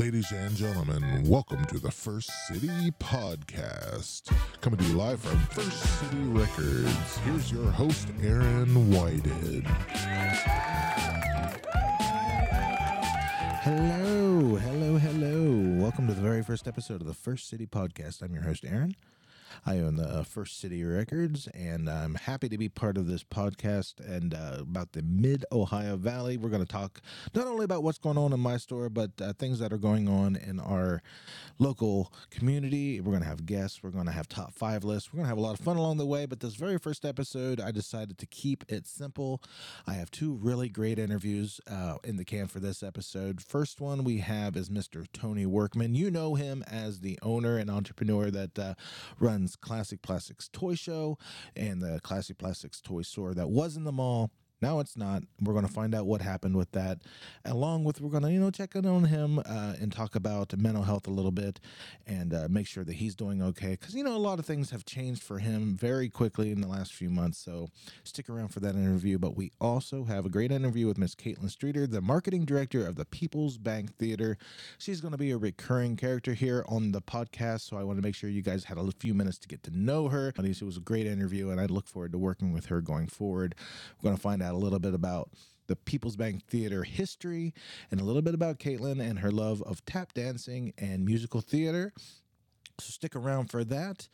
Ladies and gentlemen, welcome to the First City Podcast. Coming to you live from First City Records. Here's your host, Aaron Whited. Hello, hello, hello. Welcome to the very first episode of the First City Podcast. I'm your host, Aaron. I own the First City Records, and I'm happy to be part of this podcast and uh, about the Mid Ohio Valley. We're going to talk not only about what's going on in my store, but uh, things that are going on in our local community. We're going to have guests. We're going to have top five lists. We're going to have a lot of fun along the way. But this very first episode, I decided to keep it simple. I have two really great interviews uh, in the can for this episode. First one we have is Mr. Tony Workman. You know him as the owner and entrepreneur that uh, Classic Plastics Toy Show and the Classic Plastics Toy Store that was in the mall. Now it's not. We're going to find out what happened with that. Along with, we're going to, you know, check in on him uh, and talk about mental health a little bit and uh, make sure that he's doing okay. Because, you know, a lot of things have changed for him very quickly in the last few months. So stick around for that interview. But we also have a great interview with Miss Kaitlin Streator, the marketing director of the People's Bank Theater. She's going to be a recurring character here on the podcast. So I want to make sure you guys had a few minutes to get to know her. It was a great interview, and I look forward to working with her going forward. We're going to find out a little bit about the People's Bank Theater history and a little bit about Kaitlin and her love of tap dancing and musical theater. So stick around for that.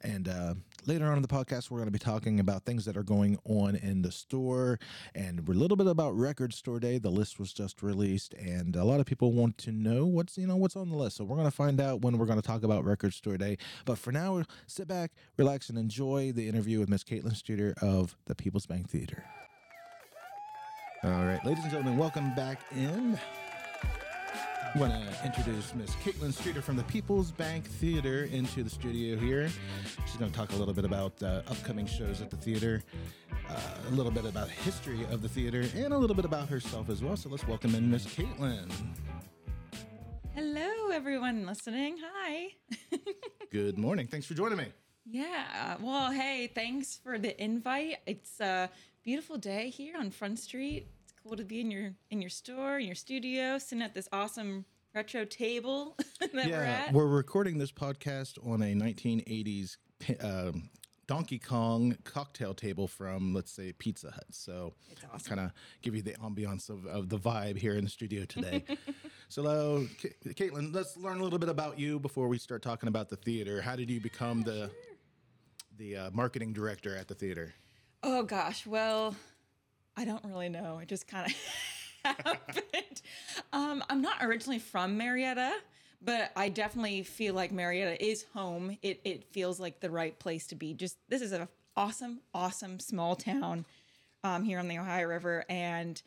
And uh, later on in the podcast, we're going to be talking about things that are going on in the store and a little bit about Record Store Day. The list was just released, and a lot of people want to know what's you know what's on the list. So we're going to find out when we're going to talk about Record Store Day. But for now, sit back, relax, and enjoy the interview with Miss Kaitlin Streator of the People's Bank Theater. All right, ladies and gentlemen, welcome back in. I want to introduce Miss Kaitlin Streator from the People's Bank Theater into the studio here. She's going to talk a little bit about uh, upcoming shows at the theater, uh, a little bit about history of the theater, and a little bit about herself as well. So let's welcome in Miss Kaitlin. Hello, everyone listening. Hi. Good morning. Thanks for joining me. yeah. Well, hey, thanks for the invite. It's a beautiful day here on Front Street. It's cool to be in your in your store, in your studio, sitting at this awesome retro table that we're yeah, at. we're recording this podcast on a 1980s um, Donkey Kong cocktail table from, let's say, Pizza Hut. So, awesome. kind of give you the ambiance of, of the vibe here in the studio today. so, Ca- Kaitlin, let's learn a little bit about you before we start talking about the theater. How did you become the the uh, marketing director at the theater? Oh gosh, well, I don't really know. It just kind of happened. Um, I'm not originally from Marietta, but I definitely feel like Marietta is home. It it feels like the right place to be. Just this is an awesome, awesome small town um, here on the Ohio River, and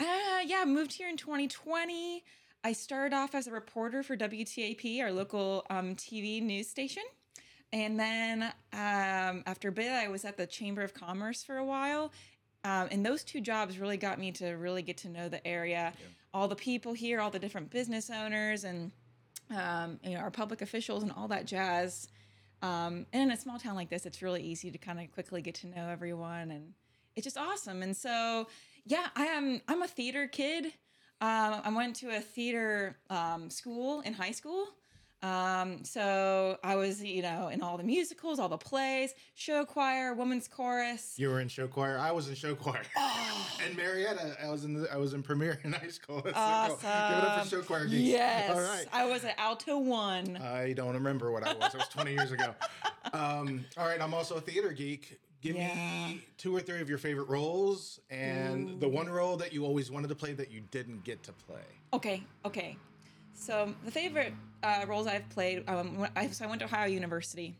uh, yeah, moved here in 2020. I started off as a reporter for WTAP, our local um, TV news station. And then um, after a bit, I was at the Chamber of Commerce for a while. Um, and those two jobs really got me to really get to know the area, all the people here, all the different business owners, and um, you know our public officials and all that jazz. Um, and in a small town like this, it's really easy to kind of quickly get to know everyone, and it's just awesome. And so, yeah, I am. I'm a theater kid. Um, I went to a theater um, school in high school. Um, so I was, you know, in all the musicals, all the plays, show choir, women's chorus. You were in show choir. I was in show choir. and Marietta, I was in the, I was in premiere in high school. That's so cool. Give it up for show choir geeks. Yes. All right. I was at alto one. I don't remember what I was. It was 20 years ago. Um, all right, I'm also a theater geek. Give Yeah. me two or three of your favorite roles and the one role that you always wanted to play that you didn't get to play. Okay, okay. So the favorite uh, roles I've played, um, I, so I went to Ohio University,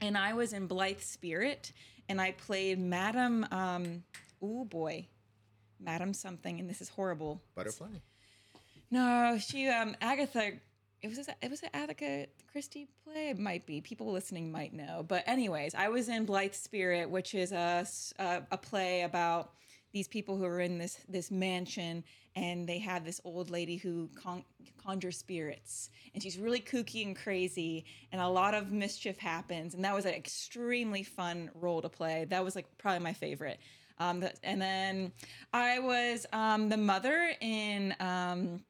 and I was in Blithe Spirit, and I played Madam. Um, oh boy, Madam something, and this is horrible. Butterfly. No, she um Agatha. It was a, it was an Agatha Christie play. It might be. People listening might know. But anyways, I was in Blithe Spirit, which is a a play about these people who are in this this mansion and they have this old lady who con- conjures spirits and she's really kooky and crazy and a lot of mischief happens and that was an extremely fun role to play that was like probably my favorite um, and then i was um, the mother in um,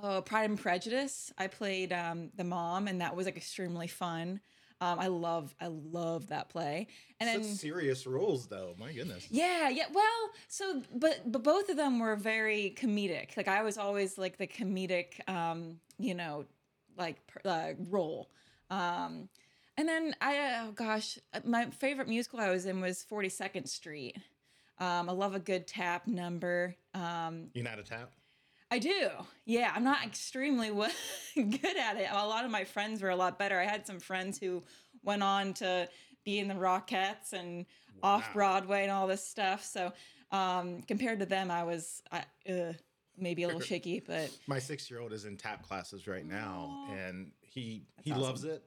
Oh, Pride and Prejudice. I played um, the mom, and that was like extremely fun. Um, I love, I love that play. And then, Such serious roles, though. My goodness. yeah, yeah. Well, so, but, but both of them were very comedic. Like I was always like the comedic, um, you know, like uh, role. Um, and then I, oh gosh, my favorite musical I was in was Forty Second Street. Um, I love a good tap number. Um, You how to tap? I do. Yeah, I'm not extremely well, good at it. A lot of my friends were a lot better. I had some friends who went on to be in the Rockettes and off Broadway and all this stuff. So um, compared to them, I was I, uh, maybe a little shaky, but My six-year-old is in tap classes right now, and he he awesome. loves it.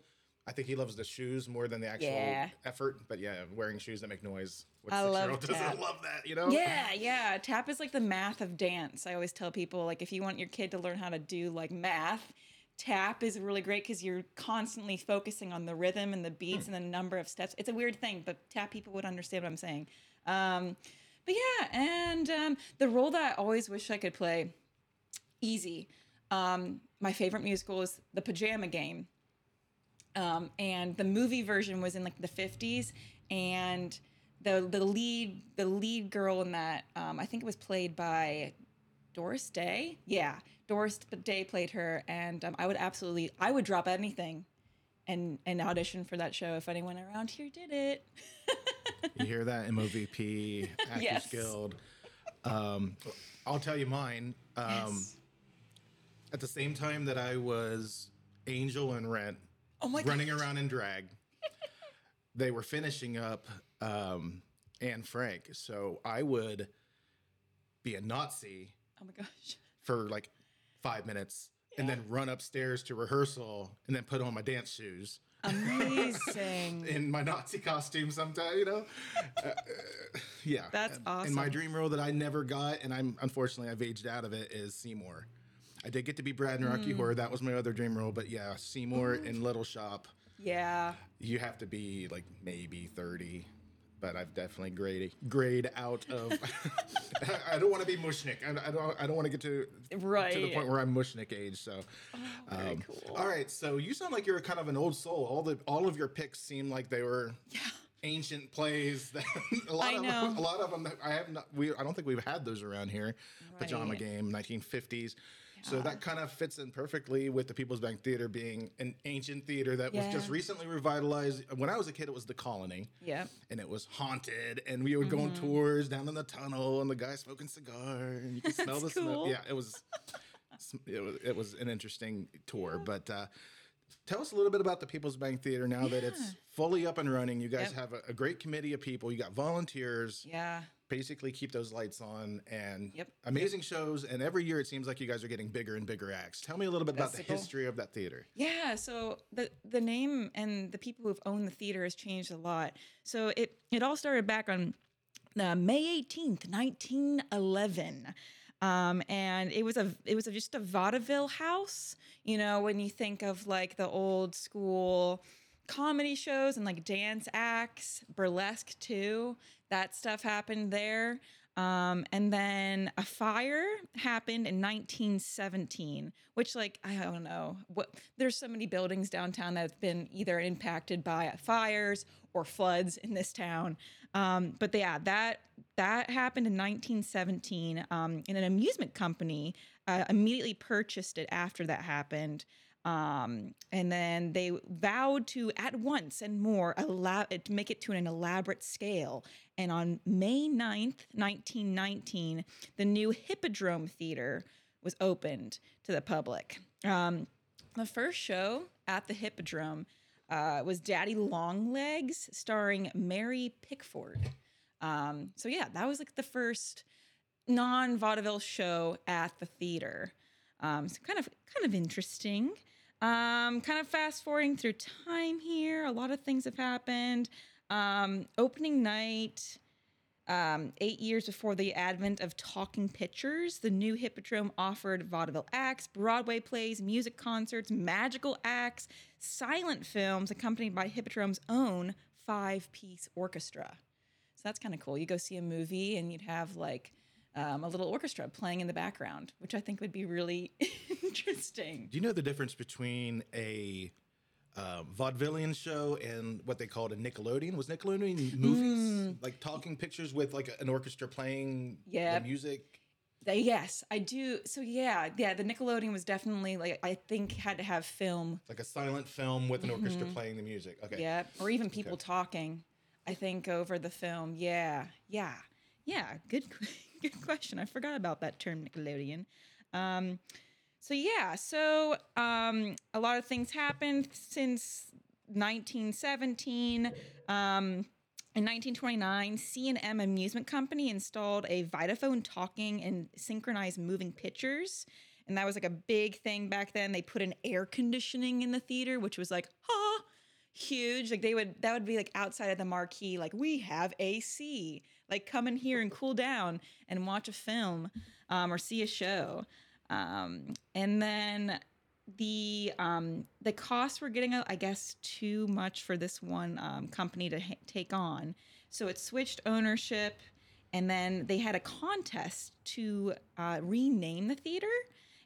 I think he loves the shoes more than the actual Yeah. effort. But yeah, wearing shoes that make noise. What I love doesn't tap. love that? You know? yeah, yeah. Tap is like the math of dance. I always tell people like if you want your kid to learn how to do like math, tap is really great because you're constantly focusing on the rhythm and the beats and the number of steps. It's a weird thing, but tap people would understand what I'm saying. Um, but yeah, and um, the role that I always wish I could play, easy. Um, my favorite musical is The Pajama Game um, and the movie version was in like the 50s and the the lead the lead girl in that um, I think it was played by Doris Day yeah Doris Day played her and um, I would absolutely I would drop anything and and audition for that show if anyone around here did it You hear that? MOVP, Actors Yes. Guild. Um, I'll tell you mine. Um, Yes. At the same time that I was Angel and Rent, oh my running god around in drag, they were finishing up um, Anne Frank. So I would be a Nazi oh my gosh for like five minutes and then run upstairs to rehearsal and then put on my dance shoes amazing in my Nazi costume sometime, you know? Uh, uh, yeah. That's awesome. And my dream role that I never got, and I'm unfortunately I've aged out of it, is Seymour. I did get to be Brad in Mm. Rocky Horror. That was my other dream role. But yeah, Seymour in Little Shop, yeah you have to be like maybe 30. But I've definitely grade grade out of. I don't want to be Mushnik. I, I don't. I don't want to get to to the point where I'm Mushnik age. So, very um, cool all right. So you sound like you're kind of an old soul. All the all of your picks seem like they were ancient plays. That, a lot I of know. a lot of them. That I have not. We I don't think we've had those around here. Pajama Game, 1950s. So that kind of fits in perfectly with the People's Bank Theater being an ancient theater that was just recently revitalized. When I was a kid, it was the Colony. Yeah. And it was haunted and we would go Mm-hmm. on tours down in the tunnel and the guy smoking cigar and you could smell the That's smoke yeah it was it was it was an interesting tour but uh tell us a little bit about the people's bank theater now that it's fully up and running. You guys Yep. have a, a great committee of people. You got volunteers. Yeah basically keep those lights on and Yep. amazing shows and every year it seems like you guys are getting bigger and bigger acts tell me a little bit about the the history of that theater Yeah, so the the name and the people who've owned the theater has changed a lot. So it it all started back on uh, May eighteenth, nineteen eleven. Um, and it was a it was a, just a vaudeville house. You know, when you think of like the old school comedy shows and like dance acts, burlesque too. That stuff happened there. Um, and then a fire happened in 1917, which, like, I don't know, what there's so many buildings downtown that have been either impacted by fires or floods in this town. Um, but yeah, that that happened in 1917, um, and an amusement company uh, immediately purchased it after that happened. Um, and then they vowed to at once and more to make it to an elaborate scale. And on May 9th, 1919, the new Hippodrome Theater was opened to the public. Um, the first show at the Hippodrome uh, was Daddy Longlegs, starring Mary Pickford. Um, so yeah, that was like the first non vaudeville show at the theater. Um, so kind of kind of interesting. Um, kind of fast forwarding through time here, a lot of things have happened. Um, opening night, um, eight years before the advent of talking pictures, the new Hippodrome offered vaudeville acts, Broadway plays, music concerts, magical acts, silent films accompanied by Hippodrome's own five piece orchestra. So that's kind of cool. You go see a movie and you'd have like um, a little orchestra playing in the background, which I think would be really interesting. Do you know the difference between a uh, vaudevillian show and what they called a Nickelodeon? Was Nickelodeon movies like talking pictures with like an orchestra playing the music? They- yes, I do. So yeah, yeah, the Nickelodeon was definitely like I think had to have film Like a silent film with an orchestra playing the music. Okay. Mm-hmm. Yeah, or even people talking. I think over the film. Yeah, yeah, yeah. Good, good question. I forgot about that term, Nickelodeon. Um, so yeah, so um, a lot of things happened since 1917. Um, in 1929, C&M Amusement Company installed a Vitaphone talking and synchronized moving pictures. And that was like a big thing back then. They put in air conditioning in the theater, which was like, huge. Like they would, that would be like outside of the marquee, like, we have AC. Like, come in here and cool down and watch a film um, or see a show. Um, and then the um, the costs were getting, I guess, too much for this one um, company to ha- take on. So it switched ownership, and then they had a contest to uh, rename the theater.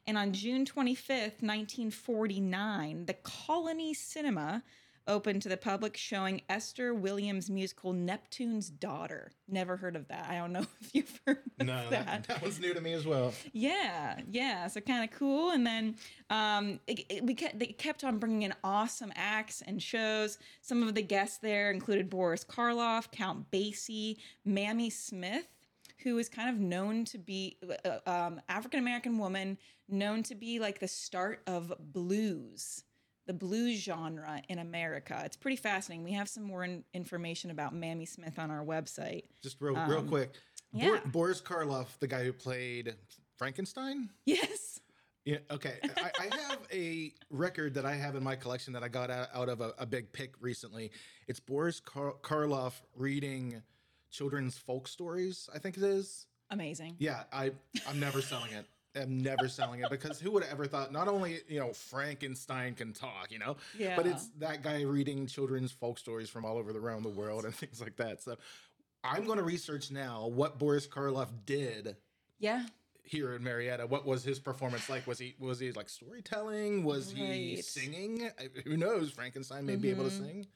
And on June 25th, 1949, the Colony Cinema opened to the public showing Esther Williams' musical Neptune's Daughter. Never heard of that. I don't know if you've heard of No, that. that, that one's new to me as well. Yeah, yeah. So kind of cool. And then um, it, it- we kept, they kept on bringing in awesome acts and shows. Some of the guests there included Boris Karloff, Count Basie, Mamie Smith, who is kind of known to be uh, um, African American woman, known to be like the start of blues. The blues genre in America. It's pretty fascinating. We have some more in- information about Mamie Smith on our website. Just real, real quick. Bor- Um, yeah. Boris Karloff, the guy who played Frankenstein. Yes. Yeah. Okay. I, I have a record that I have in my collection that I got out, out of a, a big pick recently. It's Boris Kar- Karloff reading children's folk stories. I think it is. Amazing. Yeah. I I'm never selling it. I'm never selling it because who would have ever thought? Not only you know Frankenstein can talk, you know, but it's that guy reading children's folk stories from all over the around the world and things like that. So I'm going to research now what Boris Karloff did Yeah. here in Marietta. What was his performance like? Was he was he like storytelling? Was he Right. Mm-hmm. singing? Who knows? Frankenstein may be able to sing.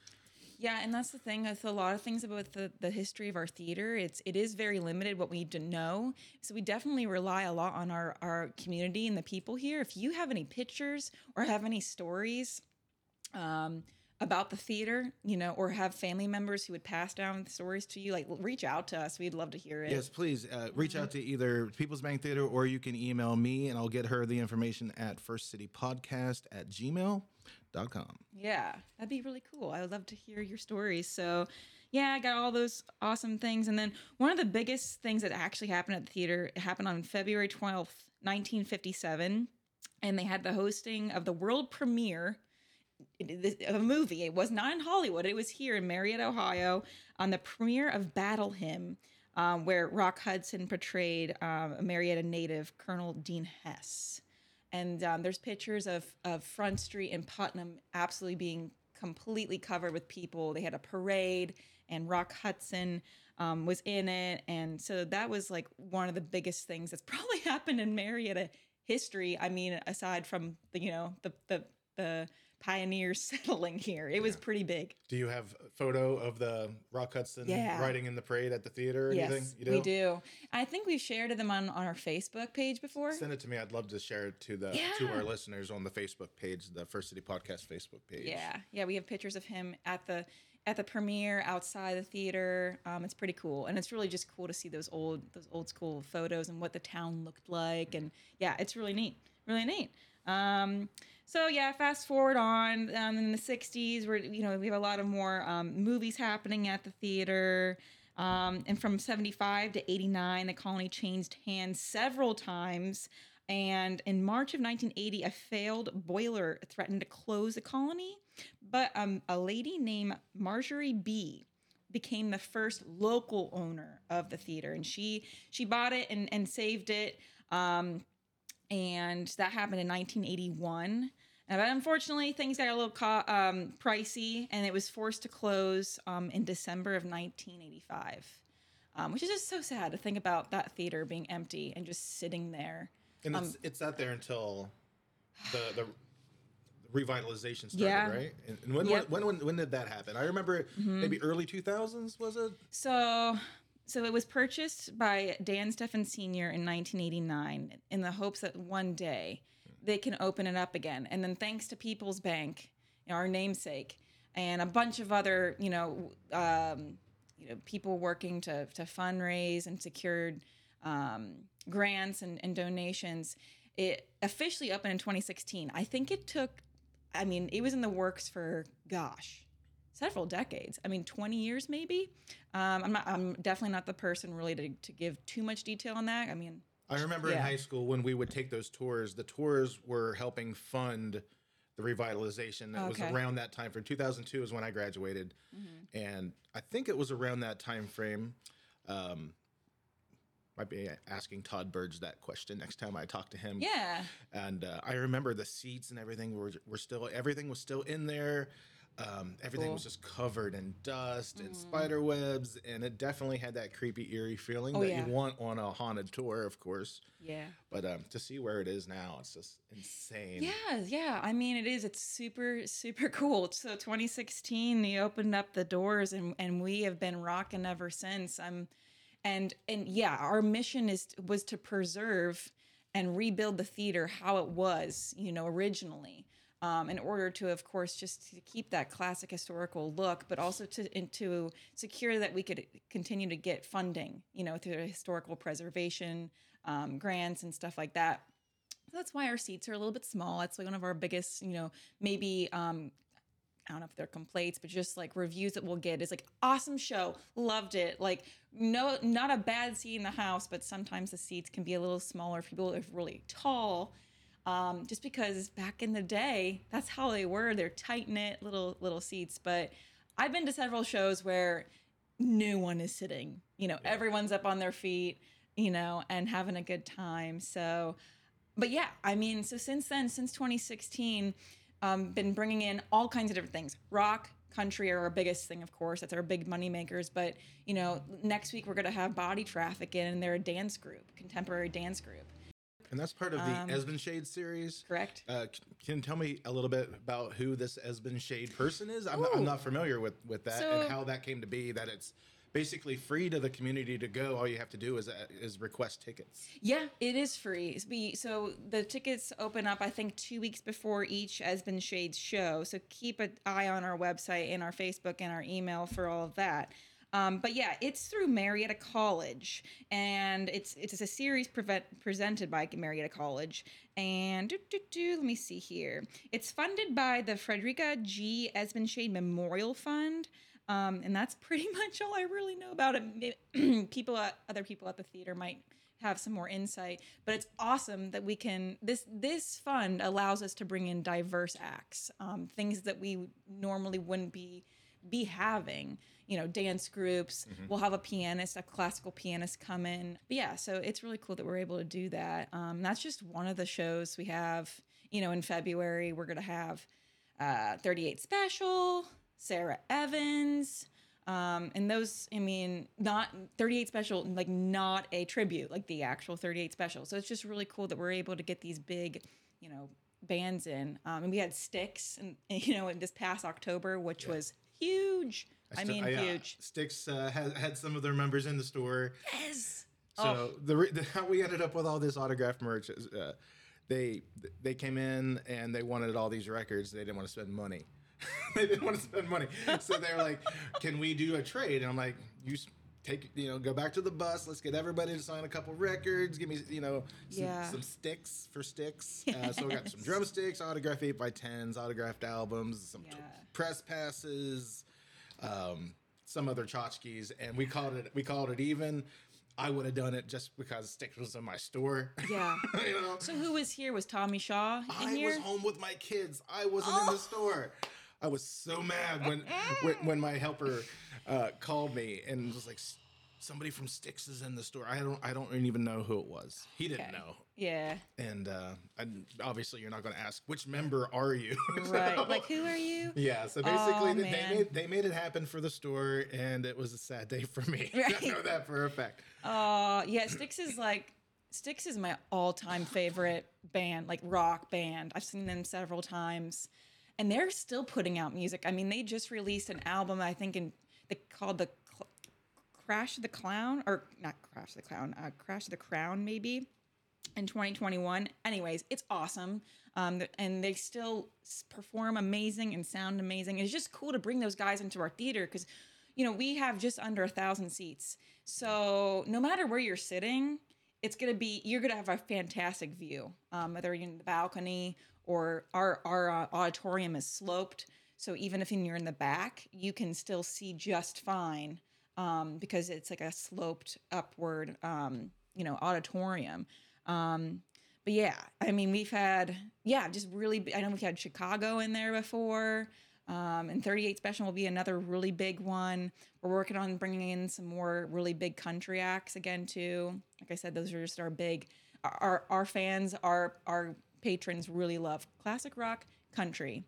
Yeah, and that's the thing with a lot of things about the, the history of our theater. It's it is very limited what we know. So we definitely rely a lot on our, our community and the people here. If you have any pictures or have any stories um, about the theater, you know, or have family members who would pass down stories to you, like reach out to us. We'd love to hear it. Yes, please uh, reach out to either People's Bank Theater or you can email me and I'll get her the information at firstcitypodcast at gmail.com. Yeah, that'd be really cool. I would love to hear your stories. So, yeah, I got all those awesome things. And then one of the biggest things that actually happened at the theater it happened on February 12th, 1957. And they had the hosting of the world premiere of a movie. It was not in Hollywood, it was here in Marietta, Ohio, on the premiere of Battle Hymn, um, where Rock Hudson portrayed um, a Marietta native, Colonel Dean Hess and um, there's pictures of of Front Street in Putnam absolutely being completely covered with people. They had a parade, and Rock Hudson um, was in it, and so that was like one of the biggest things that's probably happened in Marietta history. I mean, aside from the you know the the the pioneers settling here, it was pretty big. Do you have a photo of the Rock Hudson Yeah. riding in the parade at the theater or anything? Yes, You we do. I think we've shared them on on our Facebook page before. Send it to me. I'd love to share it to the to our listeners on the Facebook page, the First City Podcast Facebook page. Yeah, yeah, we have pictures of him at the at the premiere outside the theater. Um, it's pretty cool, and it's really just cool to see those old those old school photos and what the town looked like, and yeah, it's really neat, really neat. Um, so yeah, fast forward on um, in the '60s, where you know we have a lot of more um, movies happening at the theater. Um, and from 75 to 89, the colony changed hands several times. And in March of 1980, a failed boiler threatened to close the colony. But um, a lady named Marjorie B became the first local owner of the theater, and she she bought it and, and saved it. Um, and that happened in 1981. Uh, But unfortunately, things got a little co- um, pricey, and it was forced to close um, in December of 1985. um, which is just so sad to think about that theater being empty and just sitting there. And Um, it's, it's sat there until the the revitalization started, Yeah. right? And, when, Yep. Mm-hmm. when when when did that happen? I remember maybe early two thousands was it? So, so it was purchased by Dan Steffen Sr. in 1989 in the hopes that one day they can open it up again. And then, thanks to People's Bank, our namesake, and a bunch of other, you know, um, you know, people working to to fundraise and secured um, grants and, and donations. It officially opened in 2016. I think it took. I mean, it was in the works for gosh, several decades. I mean, 20 years maybe. Um, I'm not. I'm definitely not the person really to, to give too much detail on that. I mean, I remember in high school when we would take those tours. The tours were helping fund the revitalization. It was around that time. For 2002 is when I graduated, Mm-hmm. and I think it was around that time frame. Um, might be asking Todd Burge that question next time I talk to him. yeah, and uh, I remember the seats and everything were were still everything was still in there. Um, everything was just covered in dust Mm-hmm. and spider webs, and it definitely had that creepy, eerie feeling Oh, that yeah. you want on a haunted tour, of course. yeah. But um, to see where it is now, it's just insane. Yeah, yeah. I mean, it is. It's super, super cool. So 2016, they opened up the doors, and and we have been rocking ever since. I'm, and and yeah, our mission is was to preserve and rebuild the theater how it was, you know, originally. Um, in order to, of course, just to keep that classic historical look, but also to to secure that we could continue to get funding, you know, through historical preservation um, grants and stuff like that. That's why our seats are a little bit small. That's like one of our biggest, you know, maybe um, I don't know if they're complaints, but just like reviews that we'll get is like awesome show, loved it. Like no, not a bad seat in the house, but sometimes the seats can be a little smaller. if People are really tall, um, just because back in the day, that's how they were. They're tight knit little little seats. But I've been to several shows where no one is sitting. You know, everyone's up on their feet. You know, and having a good time. So but yeah, I mean, so since then, since 2016, um, been bringing in all kinds of different things. Rock, country are our biggest thing, of course. That's our big money makers. But you know, next week we're gonna have Body Traffic in, and they're a dance group, contemporary dance group. And that's part of the Um, Esbenshade series. Correct? Uh, can you tell me a little bit about who this Esbenshade person is? I'm, not, I'm not familiar with, with that So- and how that came to be. That it's basically free to the community to go. All you have to do is uh, is request tickets. Yeah, it is free. Be- So the tickets open up, I think, two weeks before each Esbenshades show. So keep an eye on our website and our Facebook and our email for all of that. Um, but yeah, it's through Marietta College, and it's it's a series prevent, presented by Marietta College. And let me see here. It's funded by the Frederica G. Esbenshade Memorial Fund. Um, and that's pretty much all I really know about it. People, at, other people at the theater might have some more insight, but it's awesome that we can. This this fund allows us to bring in diverse acts, um, things that we normally wouldn't be be having. You know, dance groups. We'll have a pianist, a classical pianist come in. But yeah, so it's really cool that we're able to do that. Um, that's just one of the shows we have. You know, in February we're gonna have uh, 38 Special, Sara Evans. Um, and those, I mean, not 38 Special, like not a tribute, like the actual 38 Special. So it's just really cool that we're able to get these big, you know, bands in. Um, and we had Styx, and you know, in this past October, which was huge. I, mean, uh, huge. Styx uh, had, had some of their members in the store. Yes. So the, re- the how we ended up with all this autograph merch is uh, they they came in and they wanted all these records. They didn't want to spend money. they didn't want to spend money, so they were like, "Can we do a trade?" And I'm like, "You take you know go back to the bus. Let's get everybody to sign a couple records. Give me you know some, Yeah. some sticks for sticks. Uh, so we got some drumsticks, autographed eight by tens, autographed albums, some t- press passes." Um, some other tchotchkes, and we called it we called it even. I would have done it just because Styx was in my store. Yeah. you know, So who was here? Was Tommy Shaw in I here? was home with my kids. I wasn't in the store. I was so mad when when, when my helper uh, called me and was like, somebody from Styx is in the store. I don't I don't even know who it was. He didn't Okay. know. Yeah. And uh, obviously, you're not going to ask which member are you. Right. So- like, who are you? yeah. So basically, Aw, they, they made they made it happen for the store, and it was a sad day for me. I know that for a fact. Uh, yeah, Styx is like Styx is my all-time favorite band, like rock band. I've seen them several times, and they're still putting out music. I mean, they just released an album, I think, in the called the Crash the Clown, or not Crash the Clown, uh, Crash the Crown, maybe in 2021. Anyways, it's awesome. Um, and they still perform amazing and sound amazing. It's just cool to bring those guys into our theater because, you know, we have just under a thousand seats. So no matter where you're sitting, it's gonna be you're gonna have a fantastic view. Um, whether you're in the balcony or our our uh, auditorium is sloped, so even if you're in the back, you can still see just fine um, because it's like a sloped upward, um, you know, auditorium. Um, but yeah, I mean, we've had yeah, just really. I know we've had Chicago in there before. Um, and 38 Special will be another really big one. We're working on bringing in some more really big country acts again too. Like I said, those are just our big. Our our fans, our our patrons really love classic rock, country.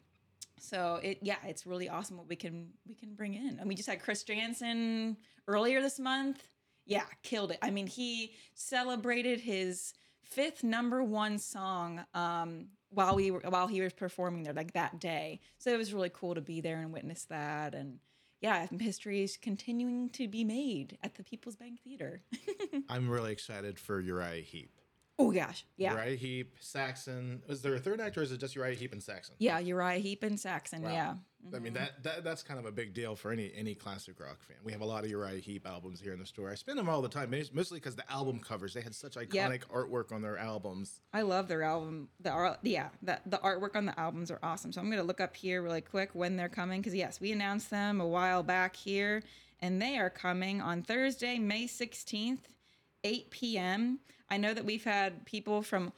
So it yeah, it's really awesome what we can we can bring in. And we just had Chris Janson earlier this month. Yeah, killed it. I mean, he celebrated his fifth number one song um, while we were while he was performing there, like that day. So it was really cool to be there and witness that. And yeah, history is continuing to be made at the People's Bank Theater. I'm really excited for Uriah Heep. Oh gosh, yeah, Uriah Heep, Saxon. Is there a third actor or is it just Uriah Heep and Saxon? yeah, Uriah Heep and Saxon. Wow. Yeah, I mean mm-hmm. that, that that's kind of a big deal for any any classic rock fan. We have a lot of Uriah Heep albums here in the store. I spin them all the time, mostly because the album covers. They had such iconic artwork on their albums. I love their album. The art, yeah, the the artwork on the albums are awesome. So I'm gonna look up here really quick when they're coming because yes, we announced them a while back here, and they are coming on Thursday, May 16th, 8 p.m. I know that we've had people from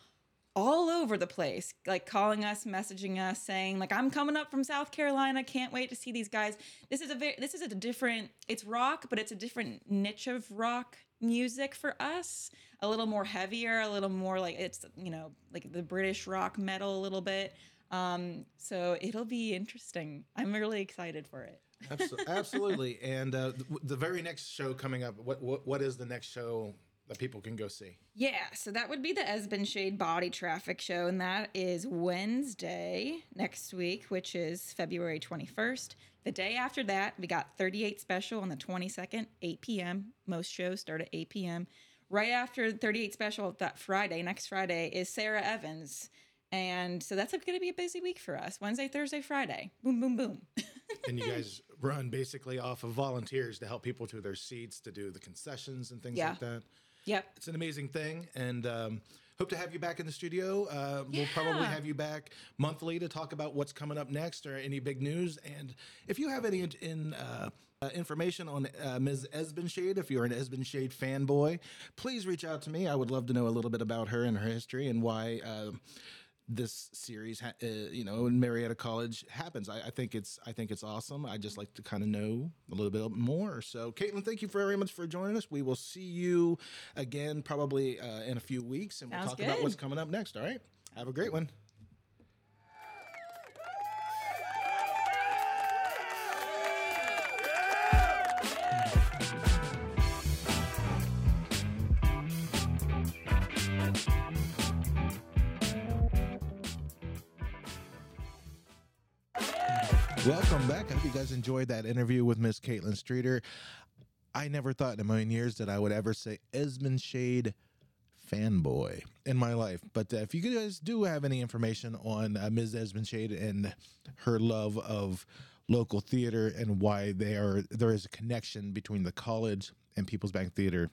all over the place like calling us messaging us saying like i'm coming up from south carolina can't wait to see these guys this is a very this is a different it's rock but it's a different niche of rock music for us a little more heavier a little more like it's you know like the british rock metal a little bit um so it'll be interesting i'm really excited for it Abso- Absolutely. and uh, the, the very next show coming up. What, what what is the next show that people can go see? Yeah, so that would be the Esbenshade Body Traffic Show, and that is Wednesday next week, which is February 21st. The day after that, we got 38 Special on the 22nd, 8 p.m. Most shows start at 8 p.m. Right after 38 Special, that Friday, next Friday, is Sara Evans. And so that's going to be a busy week for us. Wednesday, Thursday, Friday. Boom, boom, boom. And you guys run basically off of volunteers to help people to their seats to do the concessions and things Yeah. like that. Yep. It's an amazing thing, and um, hope to have you back in the studio. Uh, We'll probably have you back monthly to talk about what's coming up next or any big news. And if you have any in, uh, uh, information on uh, Ms. Esbenshade, if you're an Esbenshade fanboy, please reach out to me. I would love to know a little bit about her and her history and why. This series, ha- uh, you know, in Marietta College happens. I, I think it's, I think it's awesome. I just like to kind of know a little bit more. So, Kaitlin, thank you very much for joining us. We will see you again probably uh, in a few weeks, and we'll Sounds talk about what's coming up next. All right, have a great one. Welcome back. I hope you guys enjoyed that interview with Miss Kaitlin Streator. I never thought in a million years that I would ever say Esbenshade fanboy in my life. But uh, if you guys do have any information on uh, Ms. Esbenshade and her love of local theater and why they are there is a connection between the college and People's Bank Theater,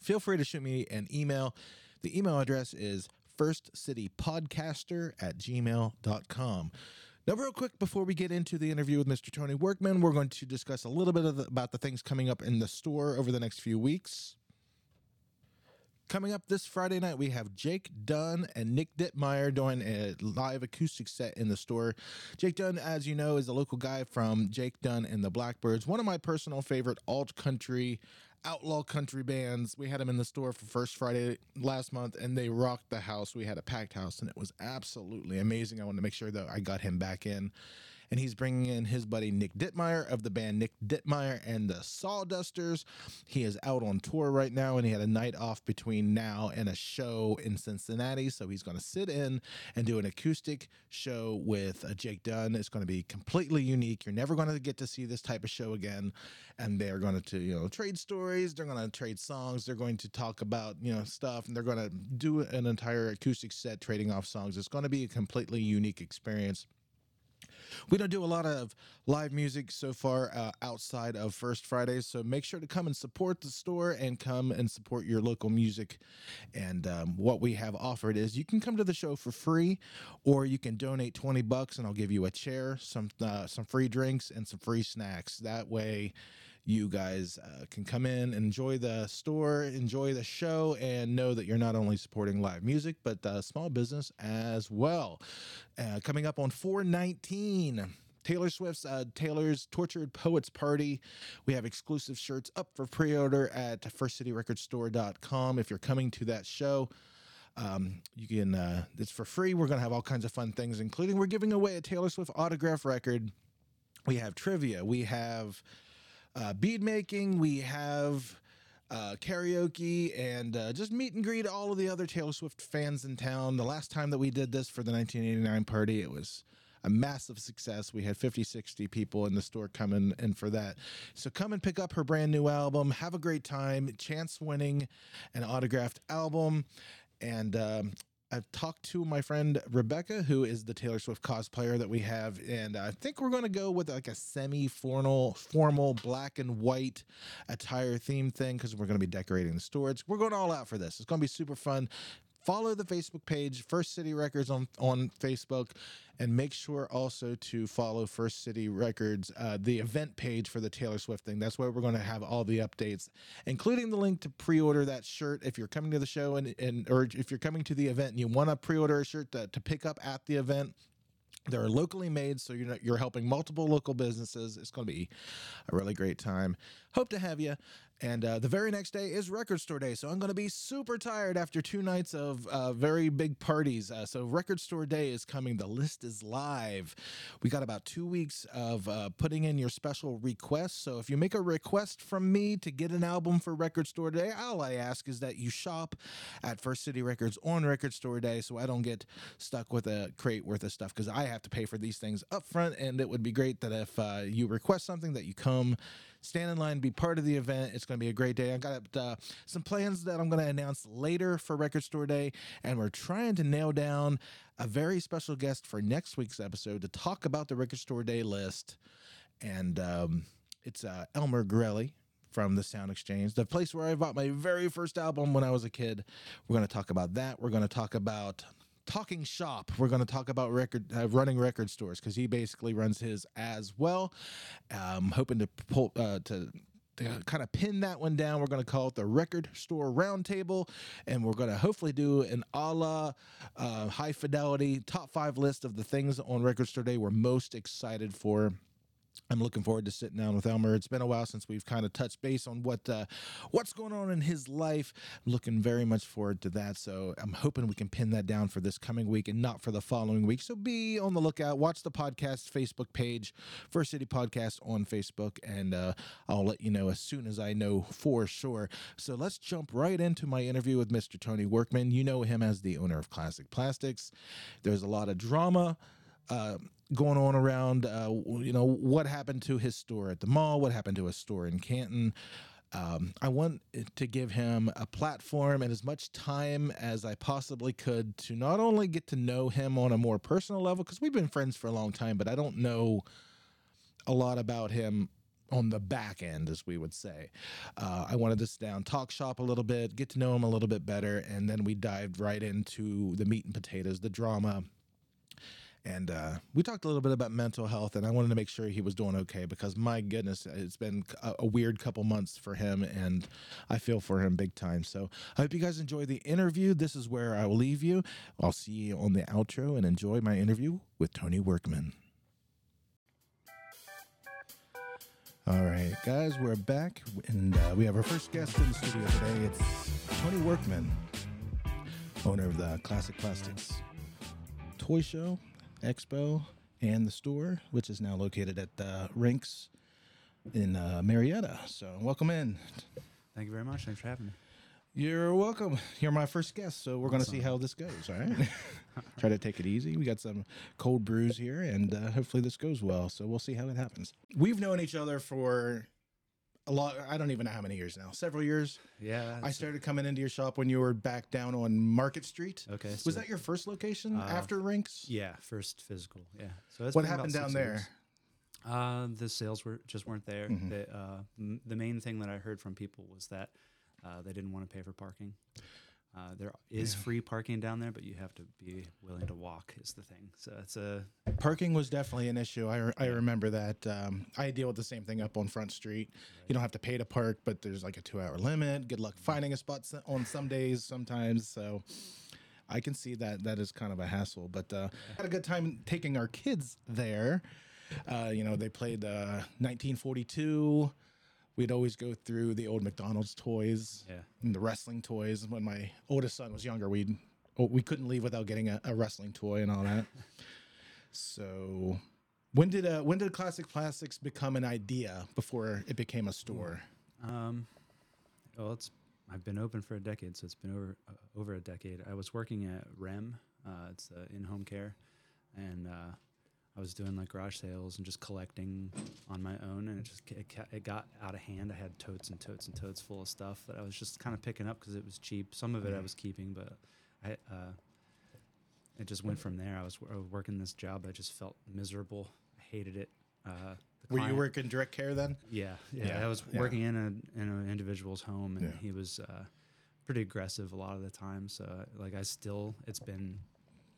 feel free to shoot me an email. The email address is firstcitypodcaster at gmail.com. Now, real quick, before we get into the interview with Mr. Tony Workman, we're going to discuss a little bit the, about the things coming up in the store over the next few weeks. Coming up this Friday night, we have Jake Dunn and Nick Dittmeier doing a live acoustic set in the store. Jake Dunn, as you know, is a local guy from Jake Dunn and the Blackbirds, one of my personal favorite alt country outlaw country bands. We had them in the store for First Friday last month, and they rocked the house. We had a packed house, and it was absolutely amazing. I wanted to make sure that I got him back in and he's bringing in his buddy Nick Dittmeier of the band Nick Dittmeier and the Sawdusters. He is out on tour right now, and he had a night off between now and a show in Cincinnati. So he's going to sit in and do an acoustic show with uh, Jake Dunn. It's going to be completely unique. You're never going to get to see this type of show again. And they're going to, you know, trade stories. They're going to trade songs. They're going to talk about, you know, stuff, and they're going to do an entire acoustic set trading off songs. It's going to be a completely unique experience. We don't do a lot of live music so far uh, outside of First Fridays, so make sure to come and support the store and come and support your local music. And um, what we have offered is you can come to the show for free, or you can donate twenty bucks, and I'll give you a chair, some uh, some free drinks, and some free snacks. That way you guys uh, can come in, enjoy the store, enjoy the show, and know that you're not only supporting live music, but uh, small business as well. Uh, coming up on 419. Taylor Swift's uh, Taylor's Tortured Poets Party. We have exclusive shirts up for pre order at firstcityrecordstore.com. If you're coming to that show, um, you can, uh, it's for free. We're going to have all kinds of fun things, including we're giving away a Taylor Swift autograph record. We have trivia. We have uh, bead making. We have uh, karaoke and uh, just meet and greet all of the other Taylor Swift fans in town. The last time that we did this for the 1989 party, it was a massive success. We had 50, 60 people in the store coming in for that. So come and pick up her brand new album. Have a great time. Chance winning an autographed album. And um, I've talked to my friend Rebecca, who is the Taylor Swift cosplayer that we have, and I think we're going to go with like a semi-formal, formal black and white attire theme thing because we're going to be decorating the storage. We're going all out for this. It's going to be super fun follow the Facebook page, First City Records on on Facebook, and make sure also to follow First City Records, uh, the event page for the Taylor Swift thing. That's where we're going to have all the updates, including the link to pre-order that shirt if you're coming to the show and, and or if you're coming to the event and you want to pre-order a shirt to, to pick up at the event. They're locally made, so you're you're helping multiple local businesses. It's going to be a really great time. Hope to have you. And uh, the very next day is Record Store Day, so I'm going to be super tired after two nights of uh, very big parties. Uh, so Record Store Day is coming. The list is live. We got about two weeks of uh, putting in your special requests. So if you make a request from me to get an album for Record Store Day, all I ask is that you shop at First City Records on Record Store Day, so I don't get stuck with a crate worth of stuff because I have to pay for these things up front. And it would be great that if uh, you request something, that you come stand in line, be part of the event. It's going to be a great day. I got uh, some plans that I'm going to announce later for Record Store Day, and we're trying to nail down a very special guest for next week's episode to talk about the Record Store Day list. And um, it's uh, Elmer Grelli from the Sound Exchange, the place where I bought my very first album when I was a kid. We're going to talk about that. We're going to talk about talking shop. We're going to talk about record uh, running record stores because he basically runs his as well. Um, hoping to pull uh, to to kind of pin that one down, we're going to call it the Record Store Roundtable, and we're going to hopefully do an a la uh, high fidelity top five list of the things on Record Store Day we're most excited for. I'm looking forward to sitting down with Elmer. It's been a while since we've kind of touched base on what uh, what's going on in his life. I'm looking very much forward to that. So I'm hoping we can pin that down for this coming week and not for the following week. So be on the lookout. Watch the podcast Facebook page, First City Podcast on Facebook, and uh, I'll let you know as soon as I know for sure. So let's jump right into my interview with Mr. Tony Workman. You know him as the owner of Classic Plastics. There's a lot of drama. Uh, going on around, uh, you know, what happened to his store at the mall, what happened to his store in Canton. Um, I want to give him a platform and as much time as I possibly could to not only get to know him on a more personal level, because we've been friends for a long time, but I don't know a lot about him on the back end, as we would say. Uh, I wanted to sit down, talk shop a little bit, get to know him a little bit better, and then we dived right into the meat and potatoes, the drama, and uh, we talked a little bit about mental health, and I wanted to make sure he was doing okay because my goodness, it's been a, a, weird couple months for him, and I feel for him big time. So I hope you guys enjoy the interview. This is where I will leave you. I'll see you on the outro and enjoy my interview with Tony Workman. All right, guys, we're back, and uh, we have our first guest in the studio today. It's Tony Workman, owner of the Classic Plastics Toy Show, Expo, and the store, which is now located at uh, Rinks in uh, Marietta. So, welcome in. Thank you very much. Thanks for having me. You're welcome. You're my first guest, so we're going to see how this goes. All right. Try to take it easy. We got some cold brews here, and uh, hopefully this goes well. So we'll see how it happens. We've known each other for a lot. I don't even know how many years now. Several years. Yeah. I started coming into your shop when you were back down on Market Street. Okay. Was that your first location Uh, after Rinks? Yeah, first physical. Yeah. So it's What happened down there? years. Uh, the sales were just weren't there. Mhm. They, uh, m- the main thing that I heard from people was that uh, they didn't want to pay for parking. Uh, there is Yeah. free parking down there, but you have to be willing to walk. Is the thing. So it's a Parking was definitely an issue. I, re- I remember that. Um, I deal with the same thing up on Front Street. You don't have to pay to park, but there's like a two hour limit. Good luck finding a spot on some days, sometimes. So I can see that that is kind of a hassle. But uh, had a good time taking our kids there. Uh, you know, they played uh, 1942. We'd always go through the old McDonald's toys yeah. and the wrestling toys. When my oldest son was younger, we'd oh, we couldn't leave without getting a, a wrestling toy and all that. so, when did uh, when did Classic Plastics become an idea before it became a store? Um, well, it's I've been open for a decade, so it's been over uh, over a decade. I was working at REM. Uh, it's uh, in home care, and uh, I was doing like garage sales and just collecting on my own, and it just it, it got out of hand. I had totes and totes and totes full of stuff that I was just kind of picking up because it was cheap. Some of it I was keeping, but I uh, it just went from there. I was, w- working this job. I just felt miserable. I hated it. Uh, Were you working direct care then? yeah, yeah. Yeah, I was yeah. working in a in an individual's home, and Yeah. he was uh, pretty aggressive a lot of the time. So, like, I still it's been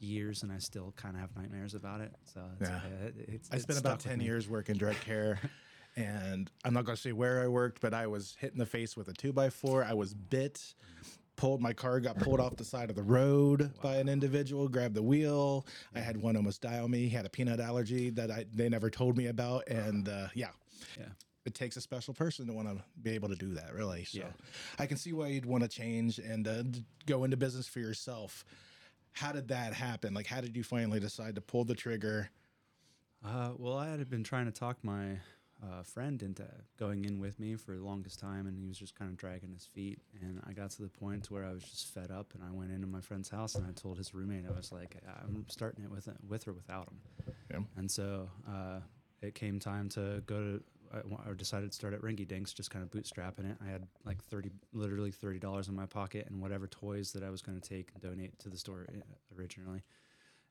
years, and I still kind of have nightmares about it. So, it's, Yeah. uh, it, it's, I spent about ten years working direct care, and I'm not going to say where I worked, but I was hit in the face with a two by four. I was bit. Pulled my car, got pulled off the side of the road by an individual. Grabbed the wheel. I had one almost die on me. He had a peanut allergy that I they never told me about, and uh, yeah, Yeah. it takes a special person to want to be able to do that. Really, so Yeah. I can see why you'd want to change and uh, go into business for yourself. How did that happen? Like, how did you finally decide to pull the trigger? Uh, well, I had been trying to talk my uh, friend into going in with me for the longest time, and he was just kind of dragging his feet. And I got to the point where I was just fed up, and I went into my friend's house and I told his roommate, I was like, I'm starting it with with or without him. Yeah. And so uh, it came time to go to. I, I decided to start at Rinky Dinks, just kind of bootstrapping it. I had like thirty, literally thirty dollars in my pocket, and whatever toys that I was going to take and donate to the store uh, originally.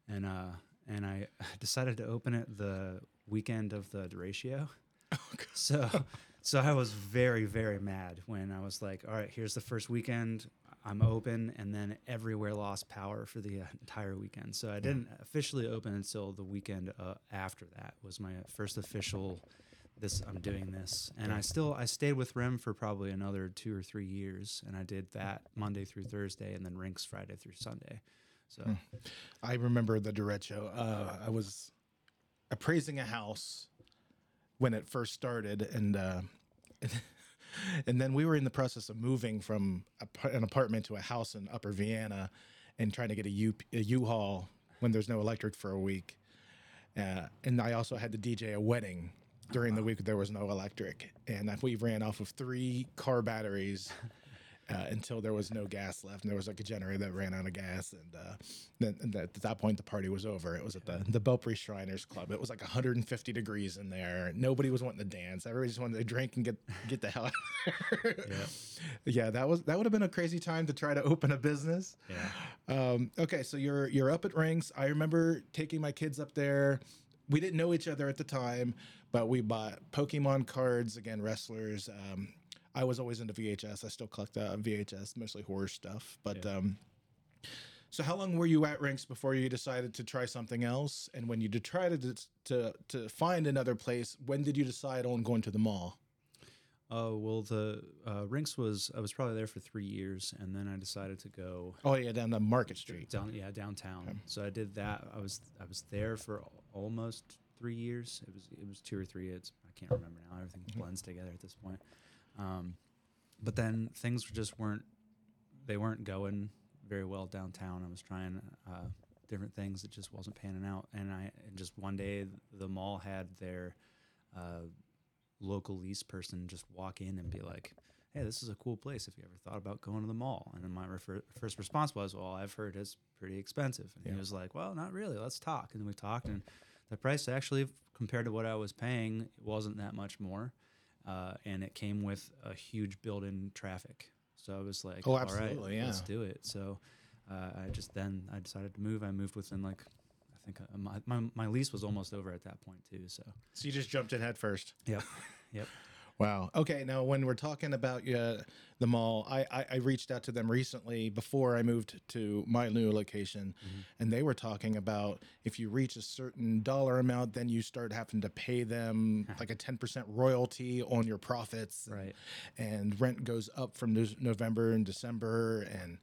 And uh, and I decided to open it the weekend of the derecho. So, so I was very, very mad when I was like, "All right, here's the first weekend. I'm open," and then everywhere lost power for the uh, entire weekend. So I didn't officially open until the weekend uh, after that was my first official. This I'm doing this, and I still I stayed with Rem for probably another two or three years, and I did that Monday through Thursday, and then Rinks Friday through Sunday. So I remember the derecho. Uh, I was appraising a house when it first started, and uh, and then we were in the process of moving from a, an apartment to a house in Upper Vienna, and trying to get a U a U-Haul when there's no electric for a week. Uh, and I also had to DJ a wedding during the week there was no electric, and we ran off of three car batteries uh, until there was no gas left, and there was like a generator that ran out of gas, and uh, then and at that point the party was over. It was at the the Belpre Shriners Club. It was like 150 degrees in there. Nobody was wanting to dance. Everybody just wanted to drink and get get the hell out. Of there. yeah, that was that would have been a crazy time to try to open a business. yeah, Um, okay, so you're you're up at Rinks. I remember taking my kids up there. We didn't know each other at the time, but we bought Pokemon cards again, wrestlers. Um, I was always into VHS. I still collect uh, VHS, mostly horror stuff. But Yeah. um, so, how long were you at Rinks before you decided to try something else? And when you try to to to find another place, when did you decide on going to the mall? Oh well, the uh, Rinks was I was probably there for three years, and then I decided to go Oh yeah, down the Market Street. down yeah downtown. So I did that. I was I was there for almost three years. It was it was two or three. It's I can't remember now. Everything blends together at this point. Um, but then things just weren't they weren't going very well downtown. I was trying uh, different things that just wasn't panning out, and I and just one day the mall had their uh, local lease person just walk in and be like, "Hey, this is a cool place. If you ever thought about going to the mall?" And then my refer- first response was, "Well, I've heard it's pretty expensive." And he was like, "Well, not really. Let's talk." And we talked, and the price actually compared to what I was paying wasn't that much more, uh, and it came with a huge built-in traffic. So I was like, Oh, "All right, absolutely, let's do it." So uh, I just then I decided to move. I moved within like. I think uh, my, my, my lease was almost over at that point too. So, So you just jumped in head first. yep, yep. Wow. Okay. Now, when we're talking about uh, the mall, I, I, I reached out to them recently before I moved to my new location, and they were talking about if you reach a certain dollar amount, then you start having to pay them like a 10% royalty on your profits. Right. And rent goes up from November and December. And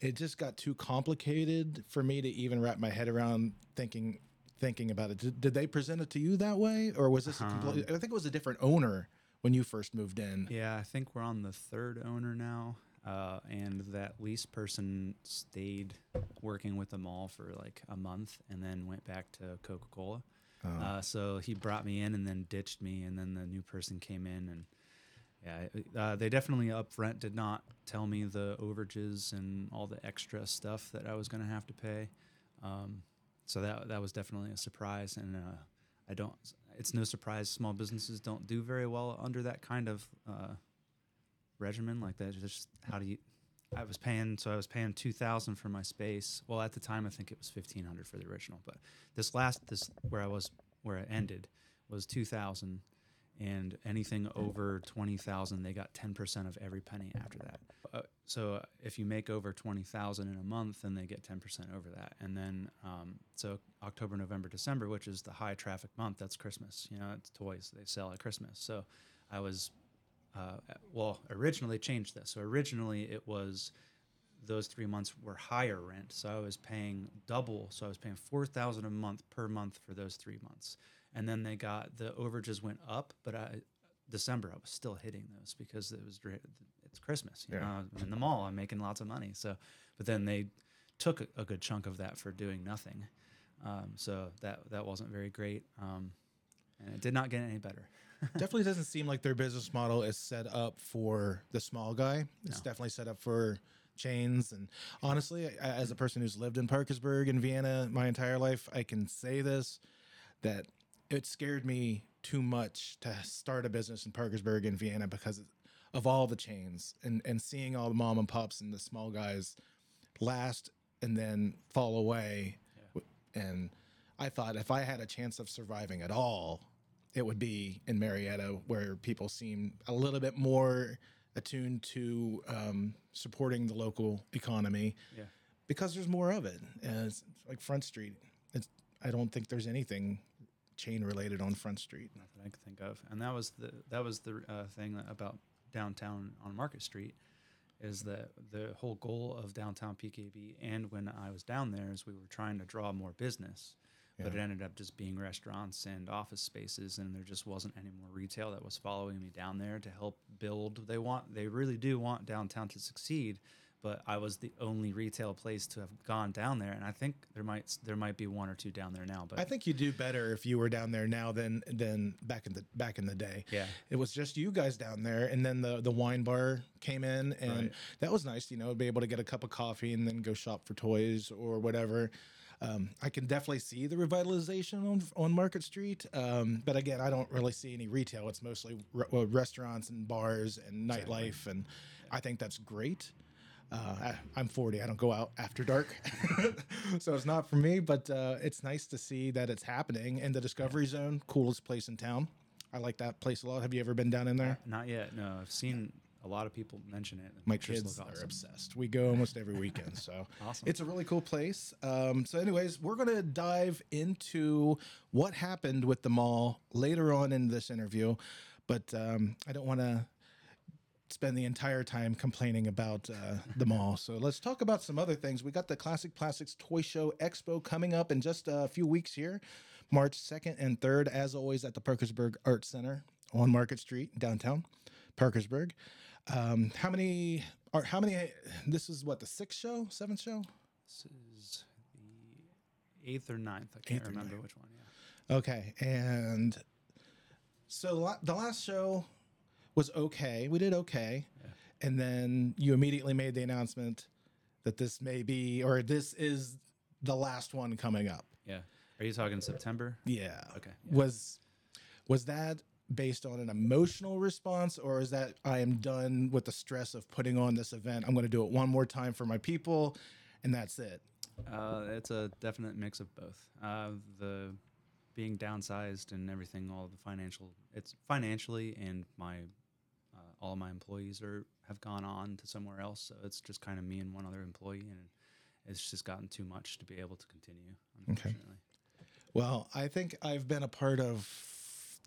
it just got too complicated for me to even wrap my head around thinking. Thinking about it, did, did they present it to you that way, or was this? A completely, I think it was a different owner when you first moved in. Yeah, I think we're on the third owner now. Uh, and that lease person stayed working with the mall for like a month and then went back to Coca Cola. Uh, so he brought me in and then ditched me, and then the new person came in and yeah, uh, they definitely up front did not tell me the overages and all the extra stuff that I was going to have to pay. Um, so that that was definitely a surprise, and uh, I don't. It's no surprise small businesses don't do very well under that kind of uh, regimen like that. Just how do you? I was paying, so I was paying two thousand for my space. Well, at the time, I think it was fifteen hundred for the original, but this last this where I was where it ended was two thousand, and anything over twenty thousand, they got ten percent of every penny after that. Uh, so uh, if you make over twenty thousand in a month, then they get ten percent over that, and then um, so October, November, December, which is the high traffic month, that's Christmas. You know, it's toys they sell at Christmas. So I was uh, well, originally changed this. So originally it was those three months were higher rent, so I was paying double. So I was paying four thousand a month per month for those three months, and then they got the overages went up, but I December I was still hitting those because it was it's Christmas. You know, I'm in the mall, I'm making lots of money. So, but then they took a, a good chunk of that for doing nothing. Um, so that that wasn't very great, um, and it did not get any better. definitely doesn't seem like their business model is set up for the small guy. It's definitely set up for chains. And honestly, I- as a person who's lived in Parkersburg and Vienna my entire life, I can say this that it scared me too much to start a business in Parkersburg and Vienna because of all the chains and, and seeing all the mom and pops and the small guys last and then fall away. And I thought if I had a chance of surviving at all, it would be in Marietta, where people seem a little bit more attuned to um, supporting the local economy Yeah. because there's more of it. And it's like Front Street. It's, I don't think there's anything chain related on Front Street. Not that I can think of. And that was the that was the uh, thing about downtown on Market Street is that the whole goal of downtown PKB and when I was down there is we were trying to draw more business, but it ended up just being restaurants and office spaces, and there just wasn't any more retail that was following me down there to help build. They want they really do want downtown to succeed. But I was the only retail place to have gone down there, and I think there might there might be one or two down there now. But I think you do better if you were down there now than than back in the back in the day. Yeah. it was just you guys down there, and then the the wine bar came in, and Right. that was nice. You know, be able to get a cup of coffee and then go shop for toys or whatever. Um, I can definitely see the revitalization on on Market Street, um, but again, I don't really see any retail. It's mostly re- well, restaurants and bars and nightlife, and I think that's great. Uh, I, I'm 40. I don't go out after dark, so it's not for me. But uh, it's nice to see that it's happening in the Discovery Zone, coolest place in town. I like that place a lot. Have you ever been down in there? Not yet. No, I've seen a lot of people mention it. My kids are awesome. obsessed. We go almost every weekend, so Awesome. it's a really cool place. Um, so, anyways, we're gonna dive into what happened with the mall later on in this interview, but um, I don't want to spend the entire time complaining about uh, the mall. So let's talk about some other things. We got the Classic Plastics Toy Show Expo coming up in just a few weeks here, March 2nd and 3rd, as always, at the Parkersburg Art Center on Market Street, downtown Parkersburg. Um, how many are how many? This is what the sixth show, seventh show. This is the eighth or ninth. I can't remember which one. Yeah. Okay, and so the last show was okay. We did okay, and then you immediately made the announcement that this may be or this is the last one coming up. Yeah. Are you talking September? Yeah. Okay, Was was that based on an emotional response, or is that I am done with the stress of putting on this event? I'm going to do it one more time for my people, and that's it. Uh, it's a definite mix of both. Uh, the being downsized and everything, all the financial, it's financially, and my all of my employees are have gone on to somewhere else. So it's just kind of me and one other employee, and it's just gotten too much to be able to continue. Unfortunately. Well, I think I've been a part of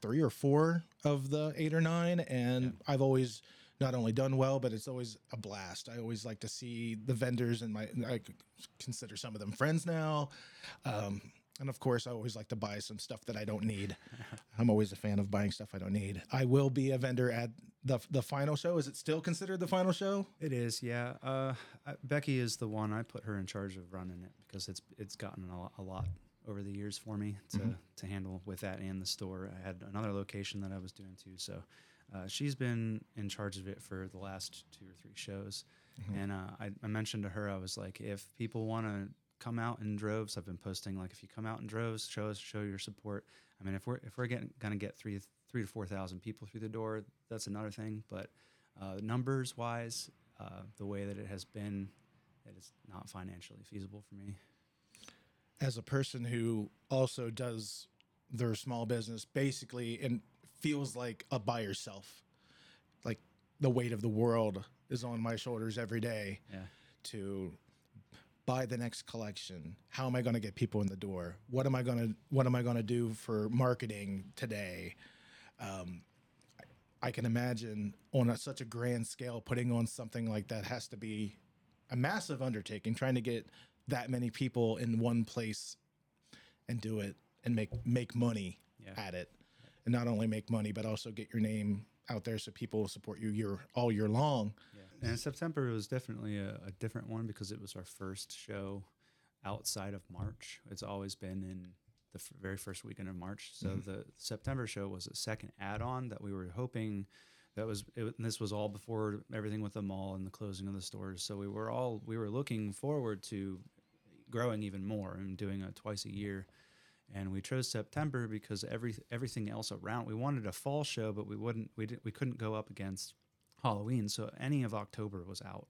three or four of the eight or nine, and I've always not only done well, but it's always a blast. I always like to see the vendors, and my I consider some of them friends now. Um, and of course, I always like to buy some stuff that I don't need. I'm always a fan of buying stuff I don't need. I will be a vendor at the the final show. Is it still considered the final show? It is, yeah. Uh, I, Becky is the one. I put her in charge of running it because it's it's gotten a lot, a lot over the years for me to to handle with that and the store. I had another location that I was doing too, so uh, she's been in charge of it for the last two or three shows. And uh, I, I mentioned to her, I was like, if people want to come out in droves, I've been posting like, if you come out in droves, show us, show your support. I mean, if we're if we're getting gonna get three three to four thousand people through the door, that's another thing. But uh, numbers wise, uh, the way that it has been, it is not financially feasible for me. as a person who also does their small business basically and feels like a by yourself like the weight of the world is on my shoulders every day Yeah. to buy the next collection how am i going to get people in the door what am i going to what am i going to do for marketing today um, I, can imagine on a, such a grand scale putting on something like that has to be a massive undertaking trying to get that many people in one place and do it and make make money Yeah. at it and not only make money but also get your name out there so people will support you year all year long. And September was definitely a, a different one because it was our first show outside of March. It's always been in the f- very first weekend of March. So mm-hmm. the September show was a second add-on that we were hoping that was it, this was all before everything with the mall and the closing of the stores. So we were all we were looking forward to growing even more and doing it twice a year. And we chose September because every everything else around we wanted a fall show, but we wouldn't we didn't we couldn't go up against Halloween, so any of October was out.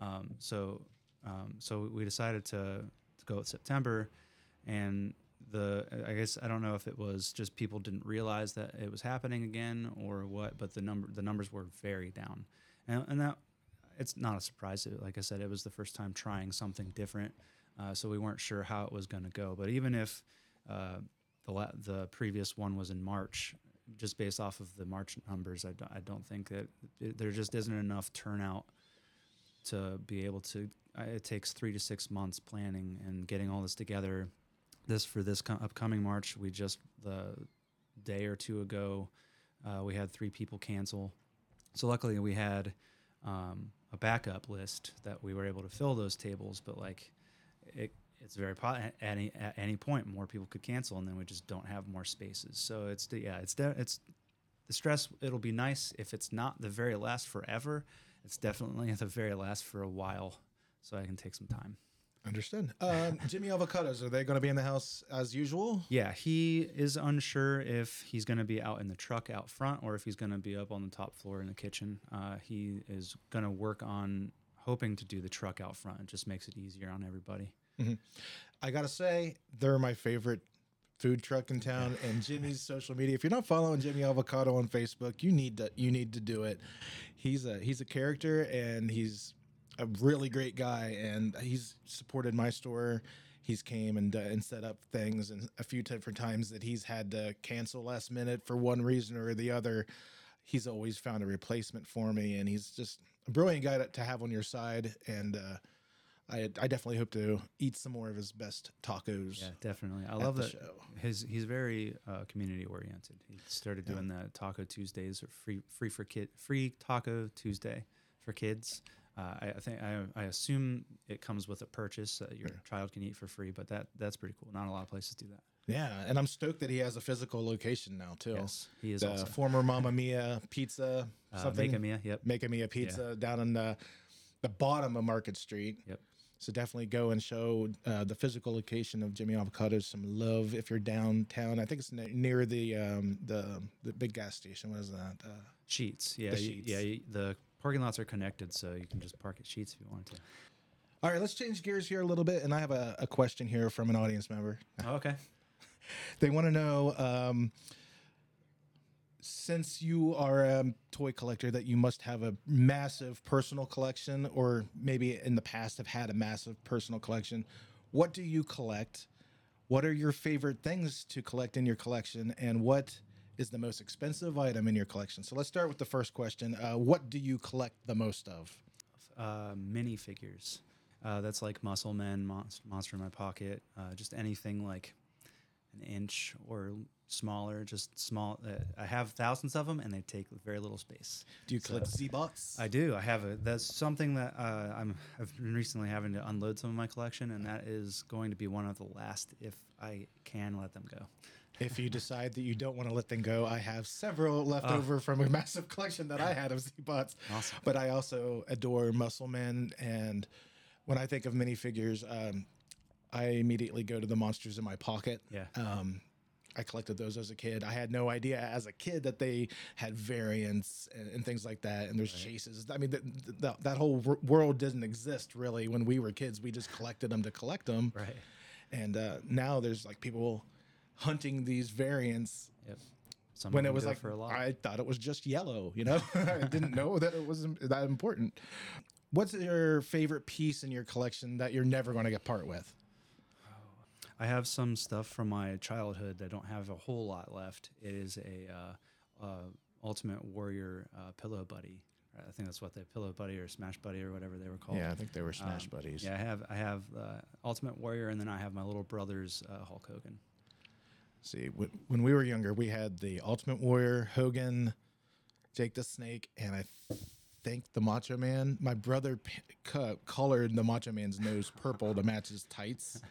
Um, so um, so we decided to to go with September, and the I guess I don't know if it was just people didn't realize that it was happening again or what, but the number the numbers were very down, and, and that it's not a surprise. Like I said, it was the first time trying something different, uh, so we weren't sure how it was going to go. But even if uh, the la- the previous one was in March, just based off of the March numbers, I don't, I don't think that it, there just isn't enough turnout to be able to. It takes three to six months planning and getting all this together. This for this co- upcoming March, we just the day or two ago, uh, we had three people cancel. So luckily, we had um, a backup list that we were able to fill those tables. But like, it, it's very po- at any at any point more people could cancel, and then we just don't have more spaces. So it's the- yeah, it's de- it's the stress. It'll be nice if it's not the very last forever. It's definitely the very last for a while, so I can take some time. understood um, jimmy avocados are they going to be in the house as usual Yeah, he is unsure if he's going to be out in the truck out front or if he's going to be up on the top floor in the kitchen. Uh, he is going to work on hoping to do the truck out front. It just makes it easier on everybody. I gotta say, they're my favorite food truck in town. And Jimmy's social media. If you're not following Jimmy Avocado on Facebook, you need to you need to do it. He's a he's a character and he's a really great guy. And he's supported my store. He's came and uh, and set up things and a few different times that he's had to cancel last minute for one reason or the other. he's always found a replacement for me, and he's just a brilliant guy to, to have on your side. And uh, I I definitely hope to eat some more of his best tacos. Yeah, definitely. I love the that. show. His he's very uh, community oriented. He started doing the Taco Tuesdays or free free for kid free Taco Tuesday for kids. Uh, I, I think I, I assume it comes with a purchase that your child can eat for free, but that that's pretty cool. Not a lot of places do that. Yeah, and I'm stoked that he has a physical location now too. Yes, he is the also. former Mamma Mia Pizza, Uh, something Make a Mia, yep. Make a Mia Pizza down in the the bottom of Market Street. Yep. So definitely go and show uh, the physical location of Jimmy Avocados some love if you're downtown. I think it's near the um, the the big gas station. What is that? Uh, Sheetz, yeah, The Sheetz. yeah. The parking lots are connected, so you can just park at Sheetz if you wanted to. all right, let's change gears here a little bit. And I have a, a question here from an audience member. Oh, okay. They want to know um, since you are a toy collector, that you must have a massive personal collection, or maybe in the past have had a massive personal collection. What do you collect? What are your favorite things to collect in your collection? And what is the most expensive item in your collection? So let's start with the first question. Uh, what do you collect the most of? uh, mini figures. Uh, that's like Muscle Men, Monst- Monster in My Pocket, uh, just anything like an inch or smaller, just small. Uh, I have thousands of them, and they take very little space. Do you collect Z-Bots? I do. I have a. That's something that uh, I'm. I've been recently having to unload some of my collection, and that is going to be one of the last if I can let them go. if you decide that you don't want to let them go, I have several left over from a massive collection that I had of Z-Bots. Awesome. But I also adore Muscle Men. And when I think of minifigures, um, I immediately go to the monsters in my pocket. Yeah. Um, I collected those as a kid. I had no idea as a kid that they had variants and, and things like that. And there's chases. I mean, th- th- that that whole wor- world didn't exist really when we were kids. We just collected them to collect them. Right. And uh, now there's like people hunting these variants Yep. Some when it was like for a lot. I thought it was just yellow, you know. I didn't know that it was that important. What's your favorite piece in your collection that you're never going to get part with? I have some stuff from my childhood that don't have a whole lot left. It is a uh, uh, Ultimate Warrior uh, pillow buddy. I think that's what they pillow buddy or smash buddy or whatever they were called. Yeah, I think they were Smash Um, Buddies. Yeah, I have I have uh, Ultimate Warrior, and then I have my little brother's uh, Hulk Hogan. See, when, when we were younger, we had the Ultimate Warrior, Hogan, Jake the Snake, and I th- think the Macho Man. My brother p- co- colored the Macho Man's nose purple to match his tights.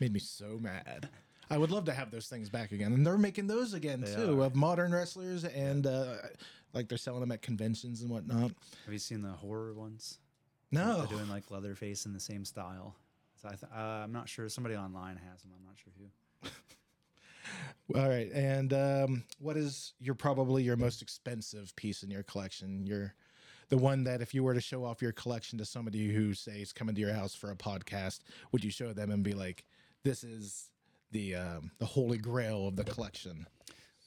Made me so mad. I would love to have those things back again, and they're making those again They too are. of modern wrestlers, and uh, like they're selling them at conventions and whatnot. Have you seen the horror ones? No, They're doing like Leatherface in the same style. So I th- uh, I'm not sure. Somebody online has them. I'm not sure who. All right. And um, what is your probably your most expensive piece in your collection? Your the one that if you were to show off your collection to somebody who say is coming to your house for a podcast, would you show them and be like, "This is the um, the holy grail of the collection"?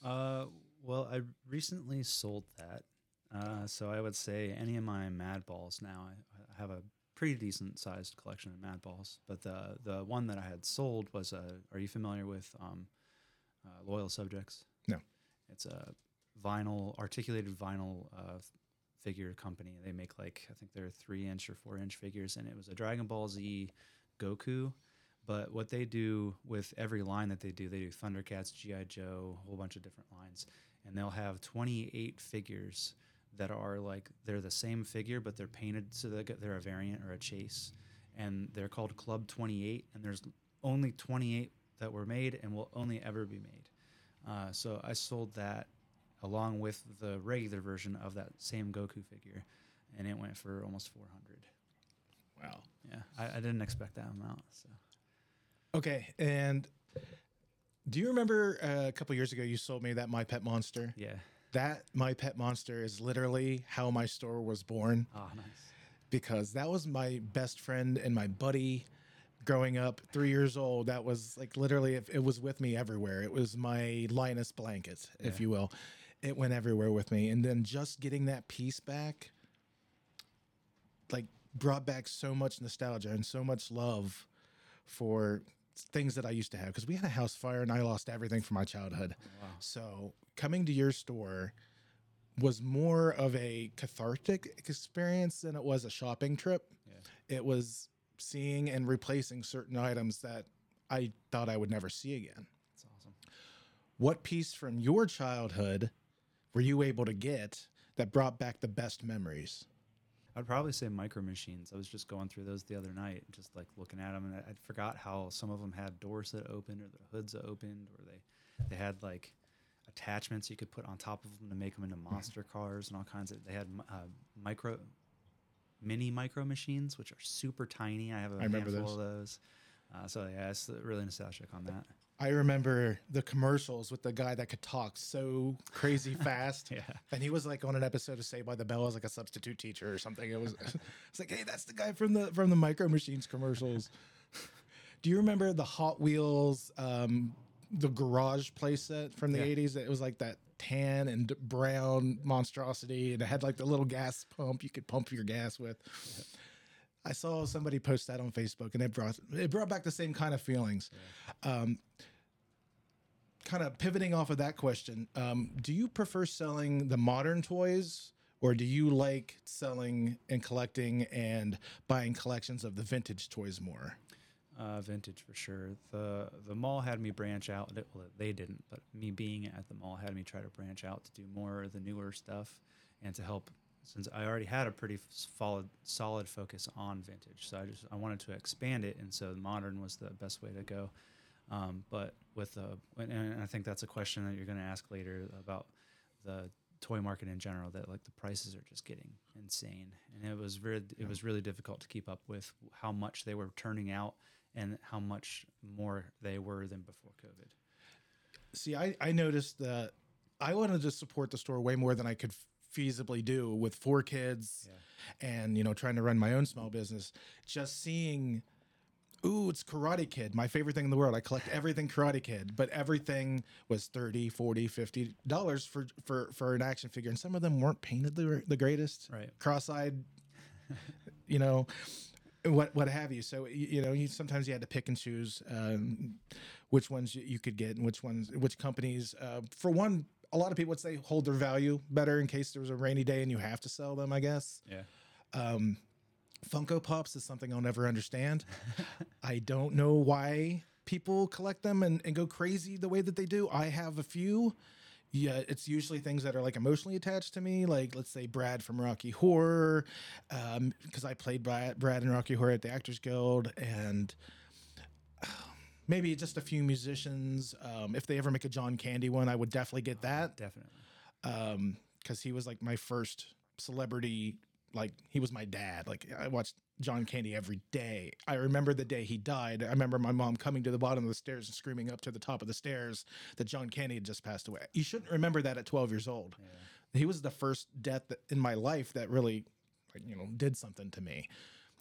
Uh, well, I recently sold that. Uh, so I would say any of my Mad Balls now. I, I have a pretty decent sized collection of Mad Balls, but the the one that I had sold was a. Are you familiar with um, uh, Loyal Subjects? No. It's a vinyl articulated vinyl uh, figure company. They make like I think they're three inch or four inch figures, and it was a Dragon Ball Z Goku. But what they do with every line that they do, they do Thundercats, GI Joe, a whole bunch of different lines, and they'll have 28 figures that are like they're the same figure, but they're painted so that they're a variant or a chase, and they're called Club 28, and there's only 28 that were made and will only ever be made. Uh, so I sold that along with the regular version of that same Goku figure, and it went for almost 400. Wow. Yeah, I, I didn't expect that amount. So Okay. And do you remember uh, a couple years ago you sold me that My Pet Monster? yeah. That My Pet Monster is literally how my store was born. Oh, nice. because that was my best friend and my buddy growing up three years old that was like literally it, it was with me everywhere it was my linus blanket if Yeah. you will it went everywhere with me and then just getting that piece back like brought back so much nostalgia and so much love for things that i used to have because we had a house fire and i lost everything from my childhood Wow. so coming to your store was more of a cathartic experience than it was a shopping trip. It was seeing and replacing certain items that I thought I would never see again. That's awesome. What piece from your childhood were you able to get that brought back the best memories? I'd probably say micro machines. I was just going through those the other night, just like looking at them, and I, I forgot how some of them had doors that opened, or the hoods that opened, or they they had like attachments you could put on top of them to make them into monster cars and all kinds of. They had uh, micro, mini micro machines, which are super tiny. I have a I handful of those. Uh, so yeah, it's really nostalgic on that. I remember the commercials with the guy that could talk so crazy fast. Yeah. And he was like on an episode of Saved by the Bell as like a substitute teacher or something. It was it's like, hey, that's the guy from the from the Micro Machines commercials. Do you remember the Hot Wheels um the garage playset from the Yeah. 80s? It was like that tan and brown monstrosity and it had like the little gas pump you could pump your gas with. I saw somebody post that on Facebook and it brought it brought back the same kind of feelings. Um, kind of pivoting off of that question, um, do you prefer selling the modern toys or do you like selling and collecting and buying collections of the vintage toys more? Uh, vintage for sure. The the mall had me branch out. Well, they didn't, but me being at the mall had me try to branch out to do more of the newer stuff, and to help since I already had a pretty solid solid focus on vintage. So I just I wanted to expand it, and so modern was the best way to go. Um, but with uh, the and- I think that's a question that you're going to ask later about the toy market in general. That like the prices are just getting insane, and it was very it was really difficult to keep up with how much they were turning out and how much more they were than before COVID. See, I, I noticed that I wanted to support the store way more than I could feasibly do with four kids and, you know, trying to run my own small business. Just seeing, ooh, it's Karate Kid, my favorite thing in the world. I collect everything Karate Kid, but everything was 30, 40, 50 dollars for, for, for an action figure. And some of them weren't painted the, the greatest. Right. Cross-eyed, you know, what what have you. So you, you know, you sometimes you had to pick and choose um, which ones you, you could get and which ones, which companies. Uh, for one, a lot of people would say hold their value better in case there was a rainy day and you have to sell them. I guess. Yeah. Um, Funko Pops is something I'll never understand. I don't know why people collect them and, and go crazy the way that they do. I have a few. Yeah, it's usually things that are like emotionally attached to me, like let's say Brad from Rocky Horror, because I played Brad, Brad in Rocky Horror at the Actors Guild, and maybe just a few musicians. Um, if they ever make a John Candy one, I would definitely get that Definitely. um because he was like my first celebrity like he was my dad. Like i watched john candy every day. I remember the day he died. I remember my mom coming to the bottom of the stairs and screaming up to the top of the stairs that john candy had just passed away. You shouldn't remember that at 12 years old. He was the first death that, in my life that really like, you know did something to me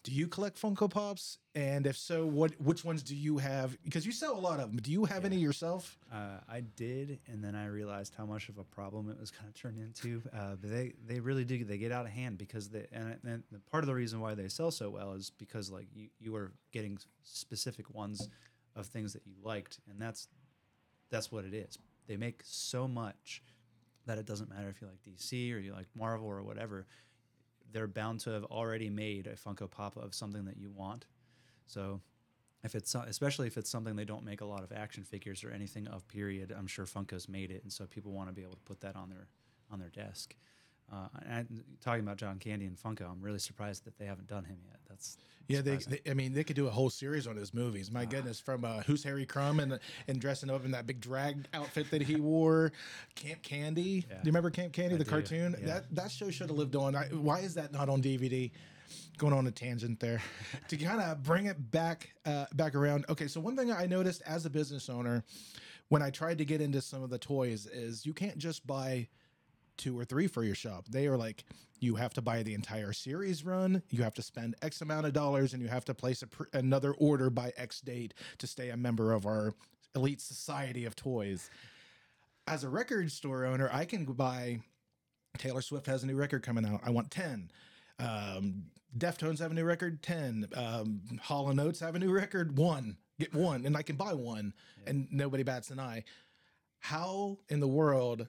do you collect funko pops and if so what which ones do you have because you sell a lot of them do you have any yourself Uh, I did, and then I realized how much of a problem it was kind of turned into. Uh, but they they really do they get out of hand because they and, and part of the reason why they sell so well is because like you you are getting specific ones of things that you liked, and that's that's what it is. They make so much that it doesn't matter if you like DC or you like Marvel or whatever. They're bound to have already made a Funko Pop of something that you want. So if it's especially if it's something they don't make a lot of action figures or anything of period, I'm sure Funko's made it, and so people want to be able to put that on their on their desk. Uh, and talking about John Candy and Funko, I'm really surprised that they haven't done him yet. That's Yeah, they, they. I mean, they could do a whole series on his movies. My goodness, from uh, Who's Harry Crumb and and dressing up in that big drag outfit that he wore, Camp Candy. Do you remember Camp Candy, the do, cartoon? yeah. That that show should have lived on. I, why is that not on DVD? Going on a tangent there, to kind of bring it back uh, back around. Okay, so one thing I noticed as a business owner, when I tried to get into some of the toys, is you can't just buy two or three for your shop. They are like, you have to buy the entire series run, you have to spend X amount of dollars, and you have to place a pr- another order by X date to stay a member of our elite society of toys. As a record store owner, I can buy Taylor Swift has a new record coming out. I want 10. Um, Deftones have a new record, 10. Um, Hall Oates have a new record, one. Get one, and I can buy one, and nobody bats an eye. How in the world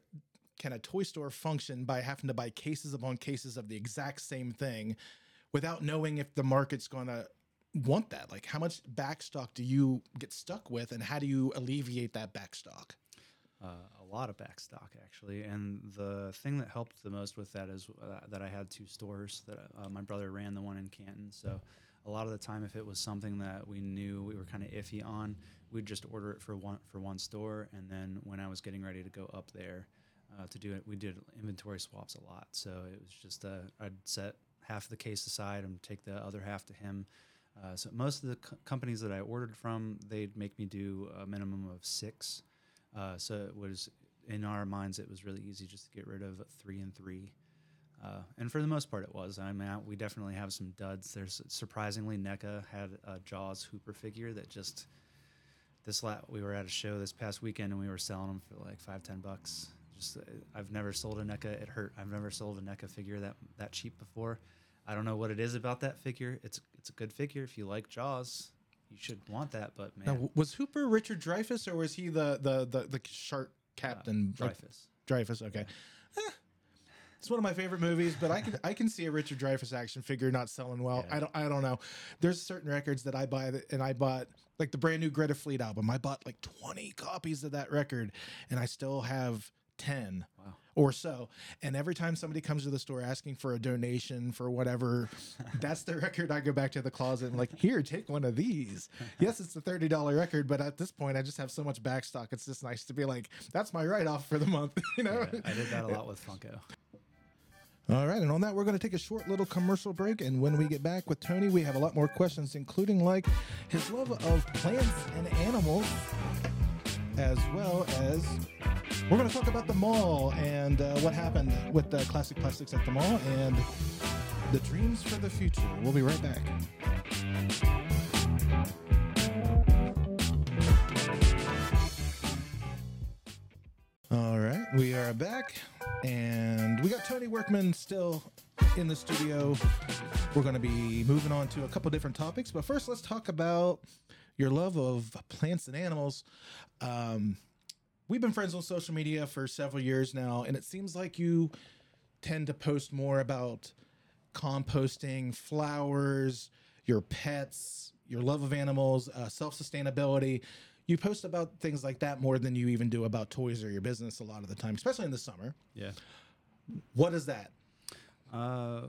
can a toy store function by having to buy cases upon cases of the exact same thing without knowing if the market's going to want that? Like, how much backstock do you get stuck with, and how do you alleviate that backstock? uh, a lot of backstock actually. And the thing that helped the most with that is uh, that I had two stores that uh, my brother ran the one in Canton. So a lot of the time, if it was something that we knew we were kind of iffy on, we'd just order it for one for one store. And then when I was getting ready to go up there uh, to do it, we did inventory swaps a lot. So it was just uh, I'd set half the case aside and take the other half to him. Uh, so most of the co- companies that I ordered from, they'd make me do a minimum of six. Uh, so it was in our minds, it was really easy just to get rid of three and three. Uh, and for the most part, it was. I mean, we definitely have some duds. There's surprisingly, NECA had a Jaws Hooper figure that just this la- we were at a show this past weekend and we were selling them for like five ten bucks. Just uh, I've never sold a NECA. It hurt. I've never sold a NECA figure that that cheap before. I don't know what it is about that figure. It's it's a good figure if you like Jaws. You should want that, but man, Now, was Hooper Richard Dreyfuss, or was he the the the, the shark captain? Uh, Dreyfuss. Dreyfuss. Okay. Eh, It's one of my favorite movies, but I can I can see a Richard Dreyfuss action figure not selling well. Yeah. I don't I don't know. There's certain records that I buy that, and I bought like the brand new Greta Fleet album. I bought like 20 copies of that record, and I still have 10 Wow. or so. And every time somebody comes to the store asking for a donation for whatever, that's the record I go back to the closet and like, here, take one of these. Yes, it's a thirty dollar record, but at this point, I just have so much backstock. It's just nice to be like, that's my write off for the month. You know. Yeah, I did that a lot with Funko. All right, and on that, we're going to take a short little commercial break. And when we get back with Tony, we have a lot more questions, including like his love of plants and animals, as well as we're going to talk about the mall and uh, what happened with the classic plastics at the mall and the dreams for the future. We'll be right back. All right, we are back, and we got Tony Workman still in the studio. We're going to be moving on to a couple different topics, but first, let's talk about your love of plants and animals. Um, we've been friends on social media for several years now, and it seems like you tend to post more about composting, flowers, your pets, your love of animals, uh, self sustainability. You post about things like that more than you even do about toys or your business a lot of the time, especially in the summer. Yeah. What is that? Uh,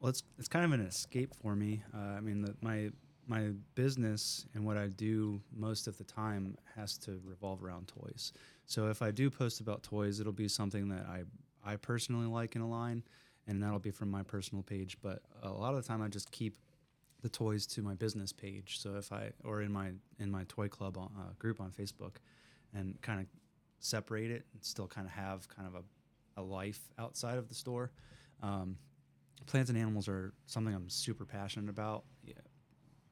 well, it's it's kind of an escape for me. Uh, I mean, the, my my business and what I do most of the time has to revolve around toys. So if I do post about toys, it'll be something that I I personally like in a line, and that'll be from my personal page. But a lot of the time, I just keep the toys to my business page. So if I or in my in my toy club on, uh, group on Facebook, and kind of separate it and still kind of have kind of a, a life outside of the store. Um, plants and animals are something I'm super passionate about. Yeah,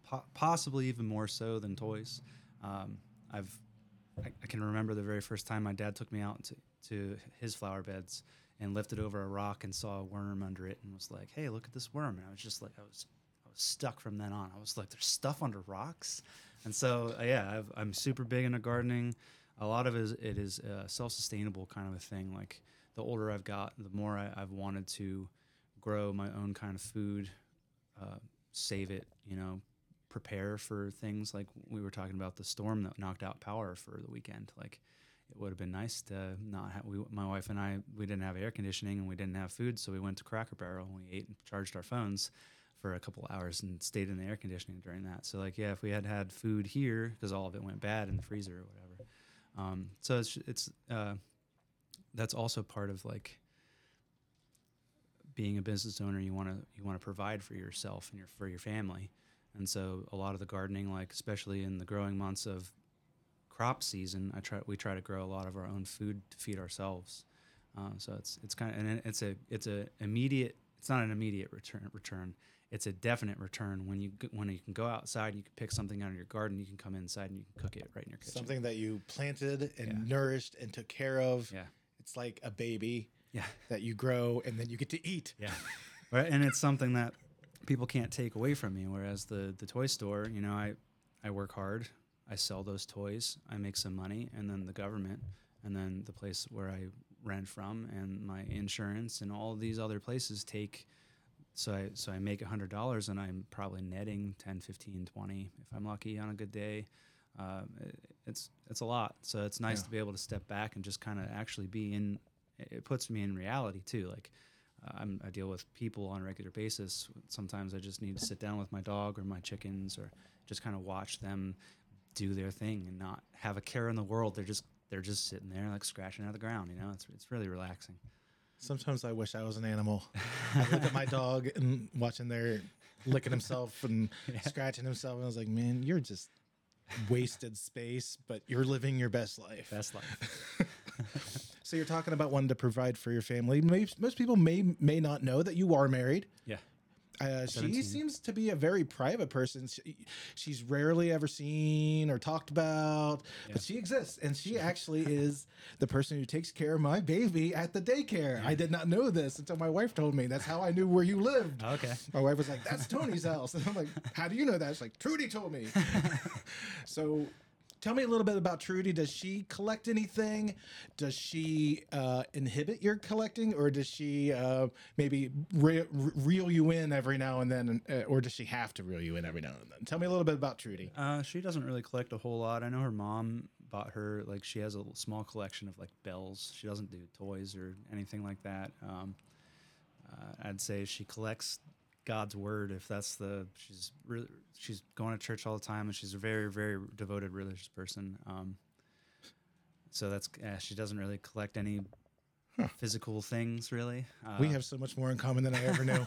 po- possibly even more so than toys. Um, I've I, I can remember the very first time my dad took me out to, to his flower beds and lifted over a rock and saw a worm under it and was like, "Hey, look at this worm!" And I was just like, I was I was stuck from then on. I was like, "There's stuff under rocks," and so uh, yeah, I've, I'm super big into gardening. A lot of it is, it is a self-sustainable kind of a thing. Like the older I've got, the more I, I've wanted to grow my own kind of food, uh, save it, you know, prepare for things like we were talking about the storm that knocked out power for the weekend. Like it would have been nice to not have, we, my wife and I, we didn't have air conditioning and we didn't have food. So we went to Cracker Barrel and we ate and charged our phones for a couple hours and stayed in the air conditioning during that. So like, yeah, if we had had food here, because all of it went bad in the freezer or whatever. Um, so it's, it's, uh, that's also part of like being a business owner you want to you want to provide for yourself and your for your family and so a lot of the gardening like especially in the growing months of crop season i try we try to grow a lot of our own food to feed ourselves um, so it's it's kind of and it's a it's a immediate it's not an immediate return return it's a definite return when you when you can go outside and you can pick something out of your garden you can come inside and you can cook it right in your kitchen Something that you planted and Yeah. nourished and took care of. yeah It's like a baby yeah that you grow and then you get to eat. Yeah. right. And it's something that people can't take away from me. Whereas the, the toy store, you know, I, I work hard, I sell those toys, I make some money, and then the government, and then the place where I rent from, and my insurance, and all these other places take. So I so I make a hundred dollars, and I'm probably netting 10, 15, 20 if I'm lucky on a good day. Uh, it- it's it's a lot. So it's nice Yeah. to be able to step back and just kind of actually be in. It puts me in reality too. Like Uh, I'm, I deal with people on a regular basis. Sometimes I just need to sit down with my dog or my chickens, or just kind of watch them do their thing and not have a care in the world. They're just they're just sitting there like scratching out the ground. You know, it's it's really relaxing. Sometimes I wish I was an animal. I look at my dog and watching there licking himself and scratching himself, and I was like, man, you're just wasted space, but you're living your best life. Best life. So you're talking about wanting to provide for your family. May, most people may may not know that you are married. Yeah. Uh, she seems to be a very private person. She, she's rarely ever seen or talked about, but she exists, and she actually is the person who takes care of my baby at the daycare. I did not know this until my wife told me. That's how I knew where you lived. Okay. My wife was like, "That's Tony's house," and I'm like, "How do you know that?" She's like, "Trudy told me." so, tell me a little bit about Trudy. Does she collect anything? Does she uh, inhibit your collecting, or does she uh, maybe re- re- reel you in every now and then, uh, or does she have to reel you in every now and then? Tell me a little bit about Trudy. Uh, she doesn't really collect a whole lot. I know her mom bought her like she has a small collection of like bells. She doesn't do toys or anything like that. Um, uh, I'd say she collects God's word. If that's the she's really she's going to church all the time and she's a very very devoted religious person. Um, so that's uh, she doesn't really collect any physical things really. Uh, we have so much more in common than I ever knew.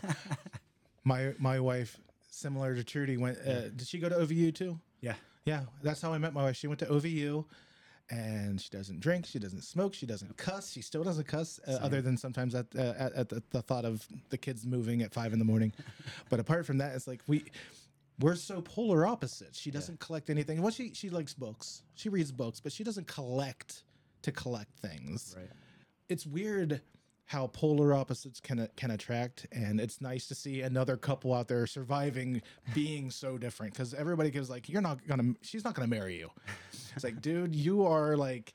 my my wife, similar to Trudy, went. Uh, did she go to OVU too? yeah Yeah, that's how I met my wife. She went to OVU, and she doesn't drink, she doesn't smoke, she doesn't cuss. She still doesn't cuss, uh, other than sometimes at, uh, at, at the, the thought of the kids moving at five in the morning. but apart from that, it's like we we're so polar opposites. She doesn't collect anything. Well, she she likes books. She reads books, but she doesn't collect to collect things right. it's weird how polar opposites can can attract and it's nice to see another couple out there surviving being so different because everybody gives like you're not gonna she's not gonna marry you. It's like dude you are like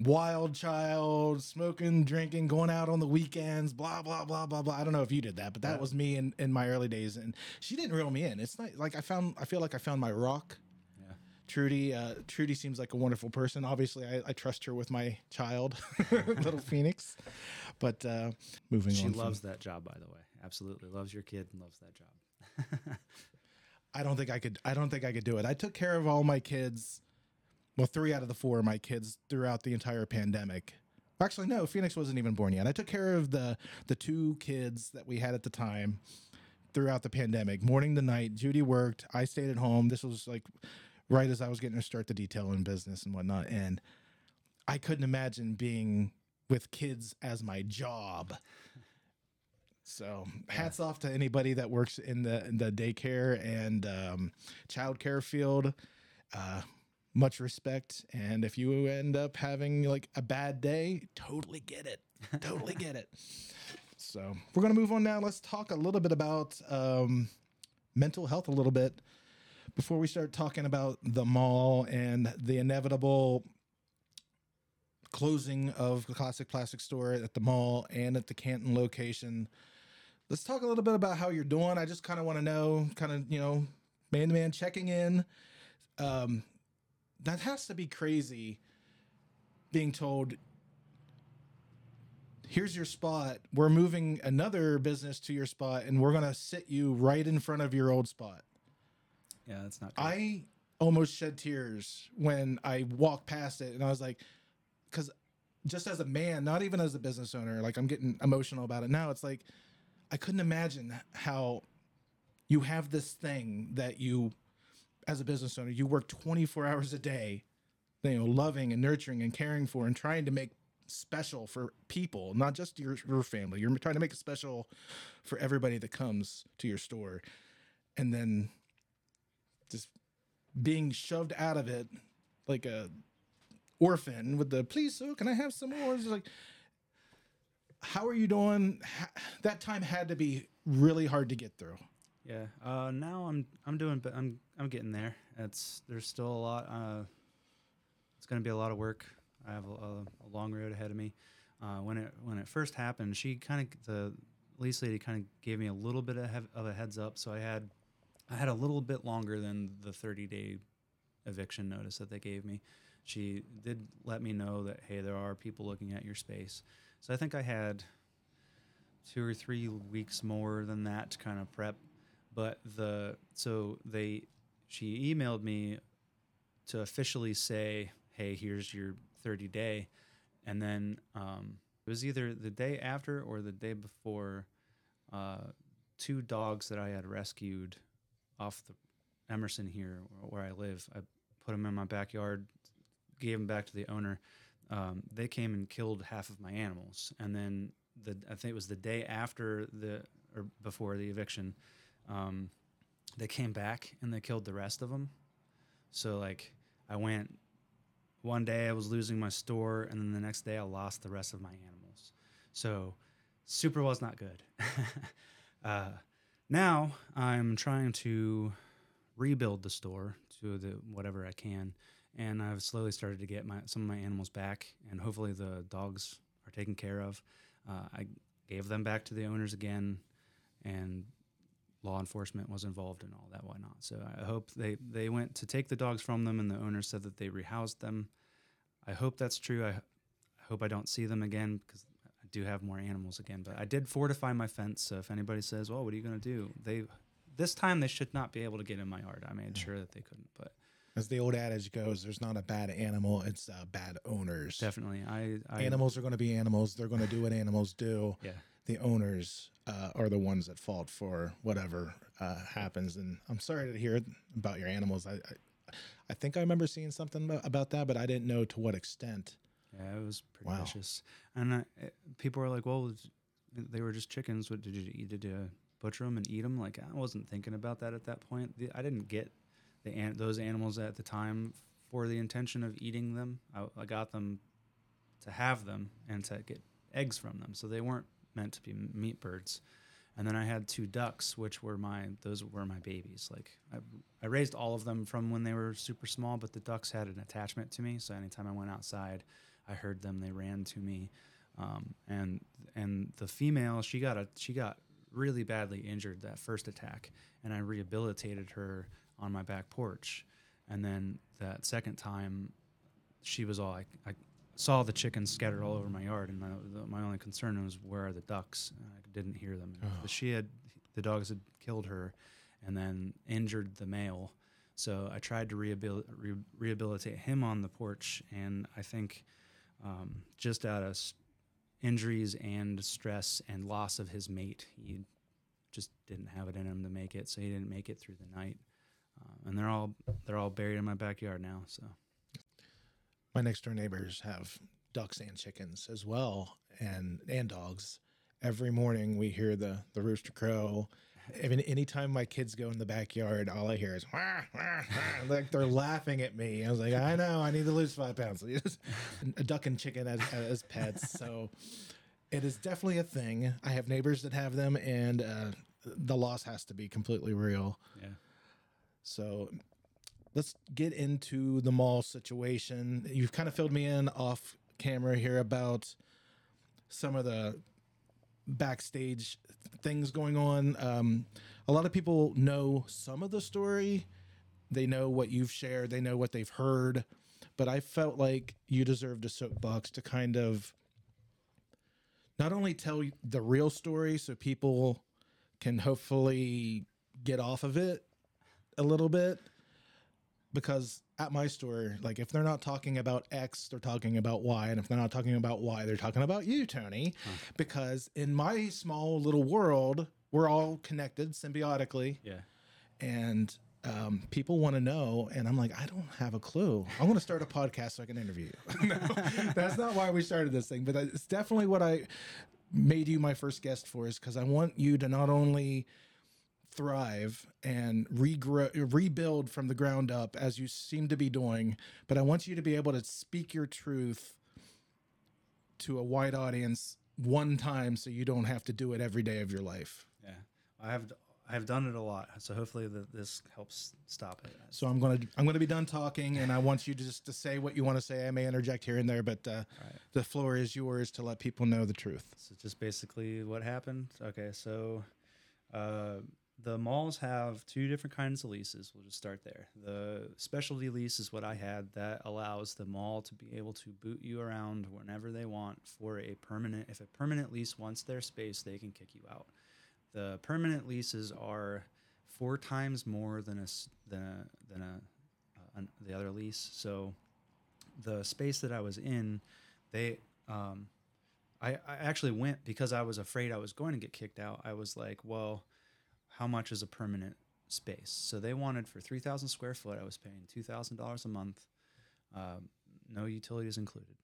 wild child smoking drinking going out on the weekends blah blah blah blah blah. I don't know if you did that but that was me in, in my early days and she didn't reel me in. It's not like i found i feel like i found my rock Yeah. Trudy, uh, Trudy seems like a wonderful person. Obviously, I, I trust her with my child, little Phoenix. But uh, moving She on, she loves that job, by the way. Absolutely loves your kid and loves that job. I don't think I could. I don't think I could do it. I took care of all my kids. Well, three out of the four of my kids throughout the entire pandemic. Actually, no, Phoenix wasn't even born yet. I took care of the the two kids that we had at the time throughout the pandemic, morning to night. Judy worked. I stayed at home. This was like right as I was getting to start the detailing business and whatnot. And I couldn't imagine being with kids as my job. So hats off to anybody that works in the in the daycare and um, childcare field. Uh, much respect. And if you end up having like a bad day, totally get it. Totally get it. So we're gonna move on now. Let's talk a little bit about um, mental health a little bit before we start talking about the mall and the inevitable closing of the classic plastic store at the mall and at the Canton location. Let's talk a little bit about how you're doing. I just kind of want to know, kind of, you know, man to man checking in. Um, that has to be crazy being told, here's your spot. We're moving another business to your spot and we're going to sit you right in front of your old spot. Yeah, that's not good. I almost shed tears when I walked past it, and I was like, because just as a man, not even as a business owner, like I'm getting emotional about it now. It's like I couldn't imagine how you have this thing that you, as a business owner, you work 24 hours a day, you know, loving and nurturing and caring for and trying to make special for people, not just your your family. You're trying to make it special for everybody that comes to your store, and then just being shoved out of it like a orphan with the please so can i have some more it's like how are you doing that time had to be really hard to get through Yeah. Uh, now I'm I'm doing but I'm I'm getting there. It's there's still a lot. Uh, it's going to be a lot of work. I have a, a, long road ahead of me. Uh, when it when it first happened, she kind of the lease lady kind of gave me a little bit of, of a heads up, so I had I had a little bit longer than the 30 day eviction notice that they gave me. She did let me know that hey, there are people looking at your space. So I think I had two or three weeks more than that to kind of prep. But the so they she emailed me to officially say, hey, here's your 30 day, and then um, it was either the day after or the day before. Uh, two dogs that I had rescued off the Emerson here, where I live. I put them in my backyard, gave them back to the owner. Um, they came and killed half of my animals, and then the I think it was the day after the or before the eviction, um, they came back and they killed the rest of them. So like I went one day I was losing my store, and then the next day I lost the rest of my animals. So super was not good. uh, now I'm trying to rebuild the store to the whatever I can, and I've slowly started to get my some of my animals back, and hopefully the dogs are taken care of. Uh, I gave them back to the owners again, and law enforcement was involved in all that whatnot. So I hope they they went to take the dogs from them, and the owners said that they rehoused them. I hope that's true. I, I hope I don't see them again because do have more animals again. But I did fortify my fence, so if anybody says, "Well, what are you going to do?" they this time they should not be able to get in my yard. I made sure that they couldn't, but As the old adage goes, there's not a bad animal; it's uh, bad owners. definitely I, I Animals are going to be animals. They're going to do what animals do. Yeah. The owners uh, are the ones at fault for whatever uh, happens. And I'm sorry to hear about your animals. I, I, I think I remember seeing something about that, but I didn't know to what extent. Yeah, it was pretty Wow. And I, it- people were like, "Well, they were just chickens. What did you eat? Did you butcher them and eat them?" Like I wasn't thinking about that at that point. The, I didn't get the an- those animals at the time for the intention of eating them. I, I got them to have them and to get eggs from them. So they weren't meant to be meat birds. And then I had two ducks, which were my those were my babies. Like I, I raised all of them from when they were super small, but the ducks had an attachment to me. So anytime I went outside, I heard them. They ran to me, um, and and the female she got a she got really badly injured that first attack, and I rehabilitated her on my back porch. And then that second time, she was all I, I saw the chickens scattered all over my yard, and my, the, my only concern was where are the ducks? And I didn't hear them. But she had the dogs had killed her, and then injured the male. So I tried to rehabil- re- rehabilitate him on the porch, and I think um, just out of injuries and stress and loss of his mate, he just didn't have it in him to make it. So he didn't make it through the night. Uh, and they're all they're all buried in my backyard now. So My next door neighbors have ducks and chickens as well, and and dogs. Every morning we hear the the rooster crow. Even anytime my kids go in the backyard, all I hear is "Wah, wah, wah," like they're laughing at me. I was like, I know, I need to lose five pounds. a duck and chicken as, as pets, so it is definitely a thing. I have neighbors that have them, and uh, the loss has to be completely real. yeah. So let's get into the mall situation. You've kind of filled me in off camera here about some of the backstage things going on. Um, a lot of people know some of the story, they know what you've shared, they know what they've heard. But I felt like you deserved a soapbox to kind of not only tell the real story so people can hopefully get off of it a little bit because at my store like if they're not talking about x they're talking about y and if they're not talking about y they're talking about you tony because in my small little world we're all connected symbiotically. Yeah. and um, people want to know and i'm like i don't have a clue. I want to start a podcast so i can interview you. No that's not why we started this thing but it's definitely what i made you my first guest for is because i want you to not only thrive and regrow rebuild from the ground up as you seem to be doing but i want you to be able to speak your truth to a wide audience one time so you don't have to do it every day of your life Yeah, I have I've done it a lot, so hopefully that this helps stop it. So I'm gonna I'm gonna be done talking, and I want you just to say what you want to say. I may interject here and there, but uh, the floor is yours to let people know the truth. So just basically what happened. Okay, so uh, the malls have two different kinds of leases. We'll just start there. The specialty lease is what I had that allows the mall to be able to boot you around whenever they want for a permanent. If a permanent lease wants their space, they can kick you out. The permanent leases are four times more than a than a than a uh, the other lease. So the space that I was in, they um, I, I actually went because I was afraid I was going to get kicked out. I was like, well, how much is a permanent space? So they wanted for 3,000 square foot, I was paying $2,000 a month, um, no utilities included.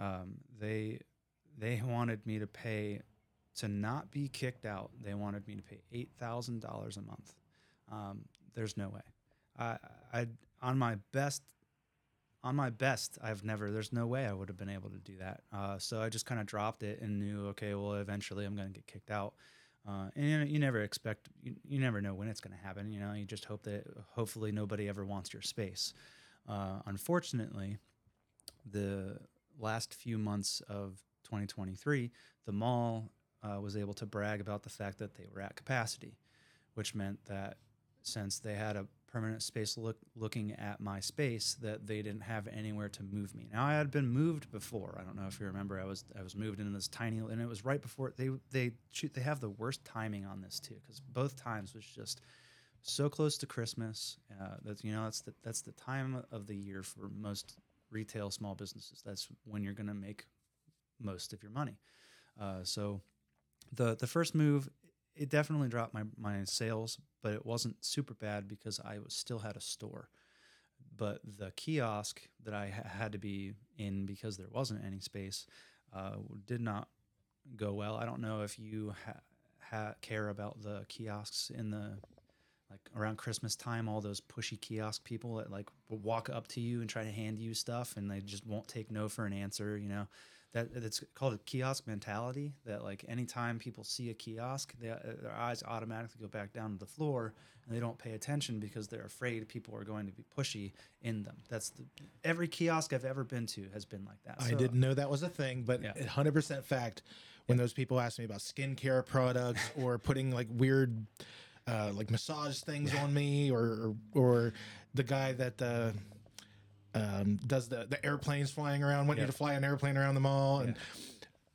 Um, they they wanted me to pay to not be kicked out. They wanted me to pay eight thousand dollars a month. Um, there's no way. I, I on my best on my best, I've never. There's no way I would have been able to do that. Uh, so I just kind of dropped it and knew, okay, well, eventually I'm going to get kicked out. Uh, and you, never expect, you, you never know when it's going to happen. You know, you just hope that hopefully nobody ever wants your space. Uh, unfortunately, the last few months of 2023, the mall uh, was able to brag about the fact that they were at capacity, which meant that since they had a permanent space look, looking at my space, that they didn't have anywhere to move me. Now I had been moved before. I don't know if you remember. I was I was moved into this tiny, and it was right before they they shoot. They have the worst timing on this too, because both times was just so close to Christmas. Uh, that's you know that's the that's the time of the year for most retail small businesses. That's when you're going to make most of your money. Uh, so the the first move it definitely dropped my my sales, but it wasn't super bad because I was still had a store. But the kiosk that I ha- had to be in because there wasn't any space uh, did not go well. I don't know if you ha- ha- care about the kiosks in the like around Christmas time, all those pushy kiosk people that like walk up to you and try to hand you stuff, and they just won't take no for an answer. You know, that it's called a kiosk mentality. That like anytime people see a kiosk, they, uh, their eyes automatically go back down to the floor, and they don't pay attention because they're afraid people are going to be pushy in them. That's the, every kiosk I've ever been to has been like that. I So- didn't know that was a thing, but Yeah. hundred percent fact. When those people ask me about skincare products or putting like weird, uh, like massage things on me, or or the guy that uh, um, does the the airplanes flying around, want you to fly an airplane around the mall, and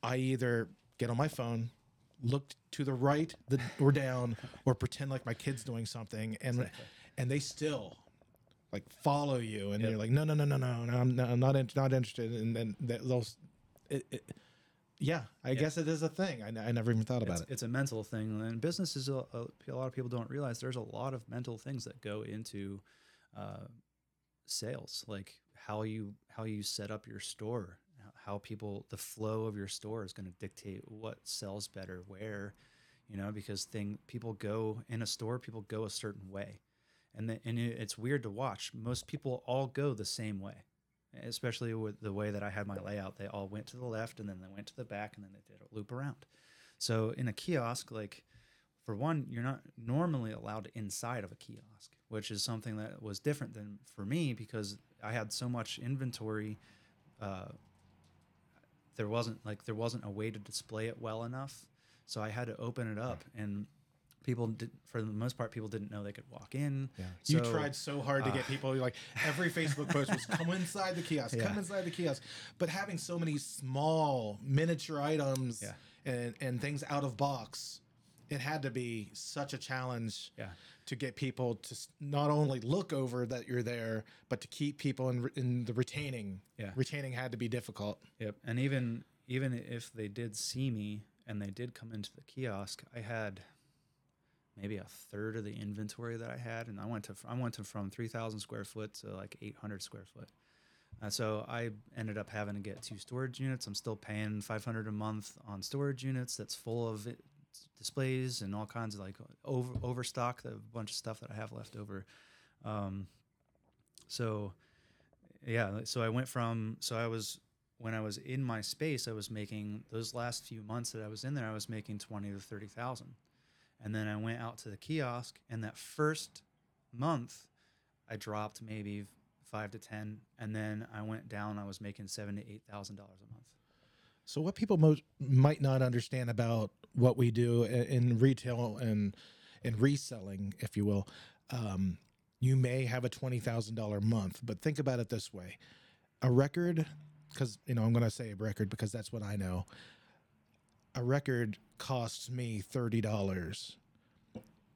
I either get on my phone, look to the right the, or down, or pretend like my kid's doing something, and and they still like follow you, and Yep. you're like, no, no, no, no, no, no I'm not, I'm not, in, not interested, and then they- they'll, it, it, yeah, I guess it is a thing. I never even thought about it's, it. it's a mental thing. And businesses a, a, a lot of people don't realize there's a lot of mental things that go into uh, sales like how you how you set up your store how people the flow of your store is going to dictate what sells better where you know because thing people go in a store people go a certain way and and it, it's weird to watch most people all go the same way especially with the way that I had my layout. They all went to the left and then they went to the back and then they did a loop around. So in a kiosk, like for one, you're not normally allowed inside of a kiosk, which is something that was different than for me because I had so much inventory. Uh, there wasn't like there wasn't a way to display it well enough, so I had to open it up and. People did, for the most part, people didn't know they could walk in. Yeah. You tried so hard to get people like every Facebook post was come inside the kiosk, come inside the kiosk. But having so many small miniature items Yeah. and, and things out of box, it had to be such a challenge Yeah. to get people to not only look over that you're there, but to keep people in, in the retaining. Yeah. Retaining had to be difficult. Yep. And even even if they did see me and they did come into the kiosk, I had maybe a third of the inventory that I had, and I went to I went to from three thousand square foot to like eight hundred square foot. Uh, so I ended up having to get two storage units. I'm still paying 500 a month on storage units. That's full of it, displays and all kinds of like over overstock, a bunch of stuff that I have left over. Um, so yeah, so I went from so I was when I was in my space, I was making those last few months that I was in there, I was making twenty to thirty thousand, And then I went out to the kiosk, and that first month, I dropped maybe five to ten, and then I went down. I was making seven to eight thousand dollars a month. So, what people most might not understand about what we do in retail and in reselling, if you will, um, you may have a twenty thousand dollar month, but think about it this way: a record, because you know I'm going to say a record because that's what I know. A record costs me thirty dollars,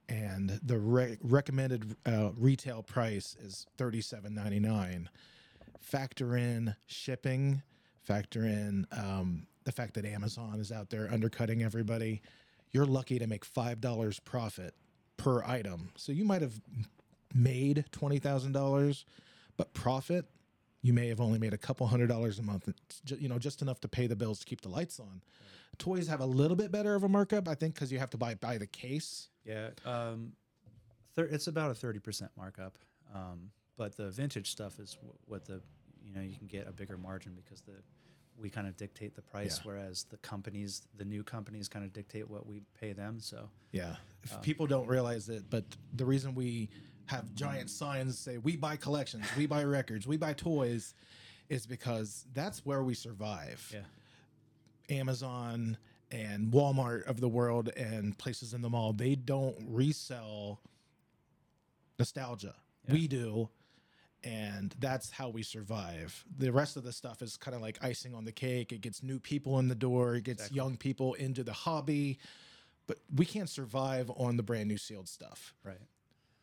and the re- recommended uh, retail price is thirty seven ninety nine. Factor in shipping factor in um, the fact that Amazon is out there undercutting everybody, you're lucky to make five dollars profit per item. So you might have made twenty thousand dollars, but profit you may have only made a couple hundred dollars a month. You know, just enough to pay the bills to keep the lights on. Toys have a little bit better of a markup, I think, because you have to buy buy the case. Yeah, um, it's about a thirty percent markup. Um, but the vintage stuff is wh- what the you know you can get a bigger margin because the we kind of dictate the price, Yeah. whereas the companies, the new companies, kind of dictate what we pay them. So Yeah. If um, people don't realize it, but the reason we have giant signs say we buy collections, we buy records, we buy toys is because that's where we survive. yeah, Amazon and Walmart of the world and places in the mall, they don't resell nostalgia. We do. And that's how we survive. The rest of the stuff is kind of like icing on the cake. It gets new people in the door, it gets young people into the hobby. But we can't survive on the brand new sealed stuff, right.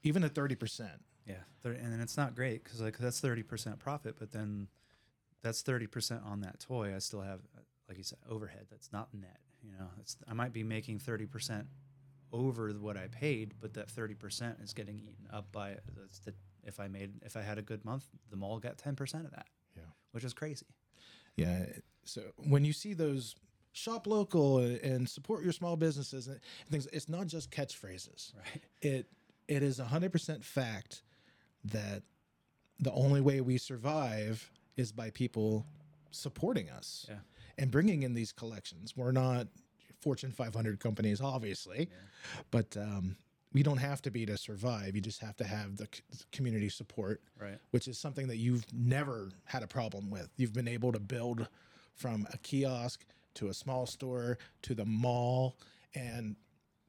even at 30%. Yeah, and then it's not great because like that's thirty percent profit, but then that's thirty percent on that toy. I still have, like you said, overhead. That's not net. You know, it's I might be making thirty percent over what I paid, but that thirty percent is getting eaten up by that's the if I made if I had a good month, the mall got ten percent of that. Yeah. which is crazy. Yeah. So when you see those shop local and support your small businesses and things, it's not just catchphrases. Right. It it is hundred percent fact that the only way we survive is by people supporting us Yeah. and bringing in these collections. We're not Fortune 500 companies, obviously, but um, we don't have to be to survive. You just have to have the community support Right. which is something that you've never had a problem with. You've been able to build from a kiosk to a small store to the mall. And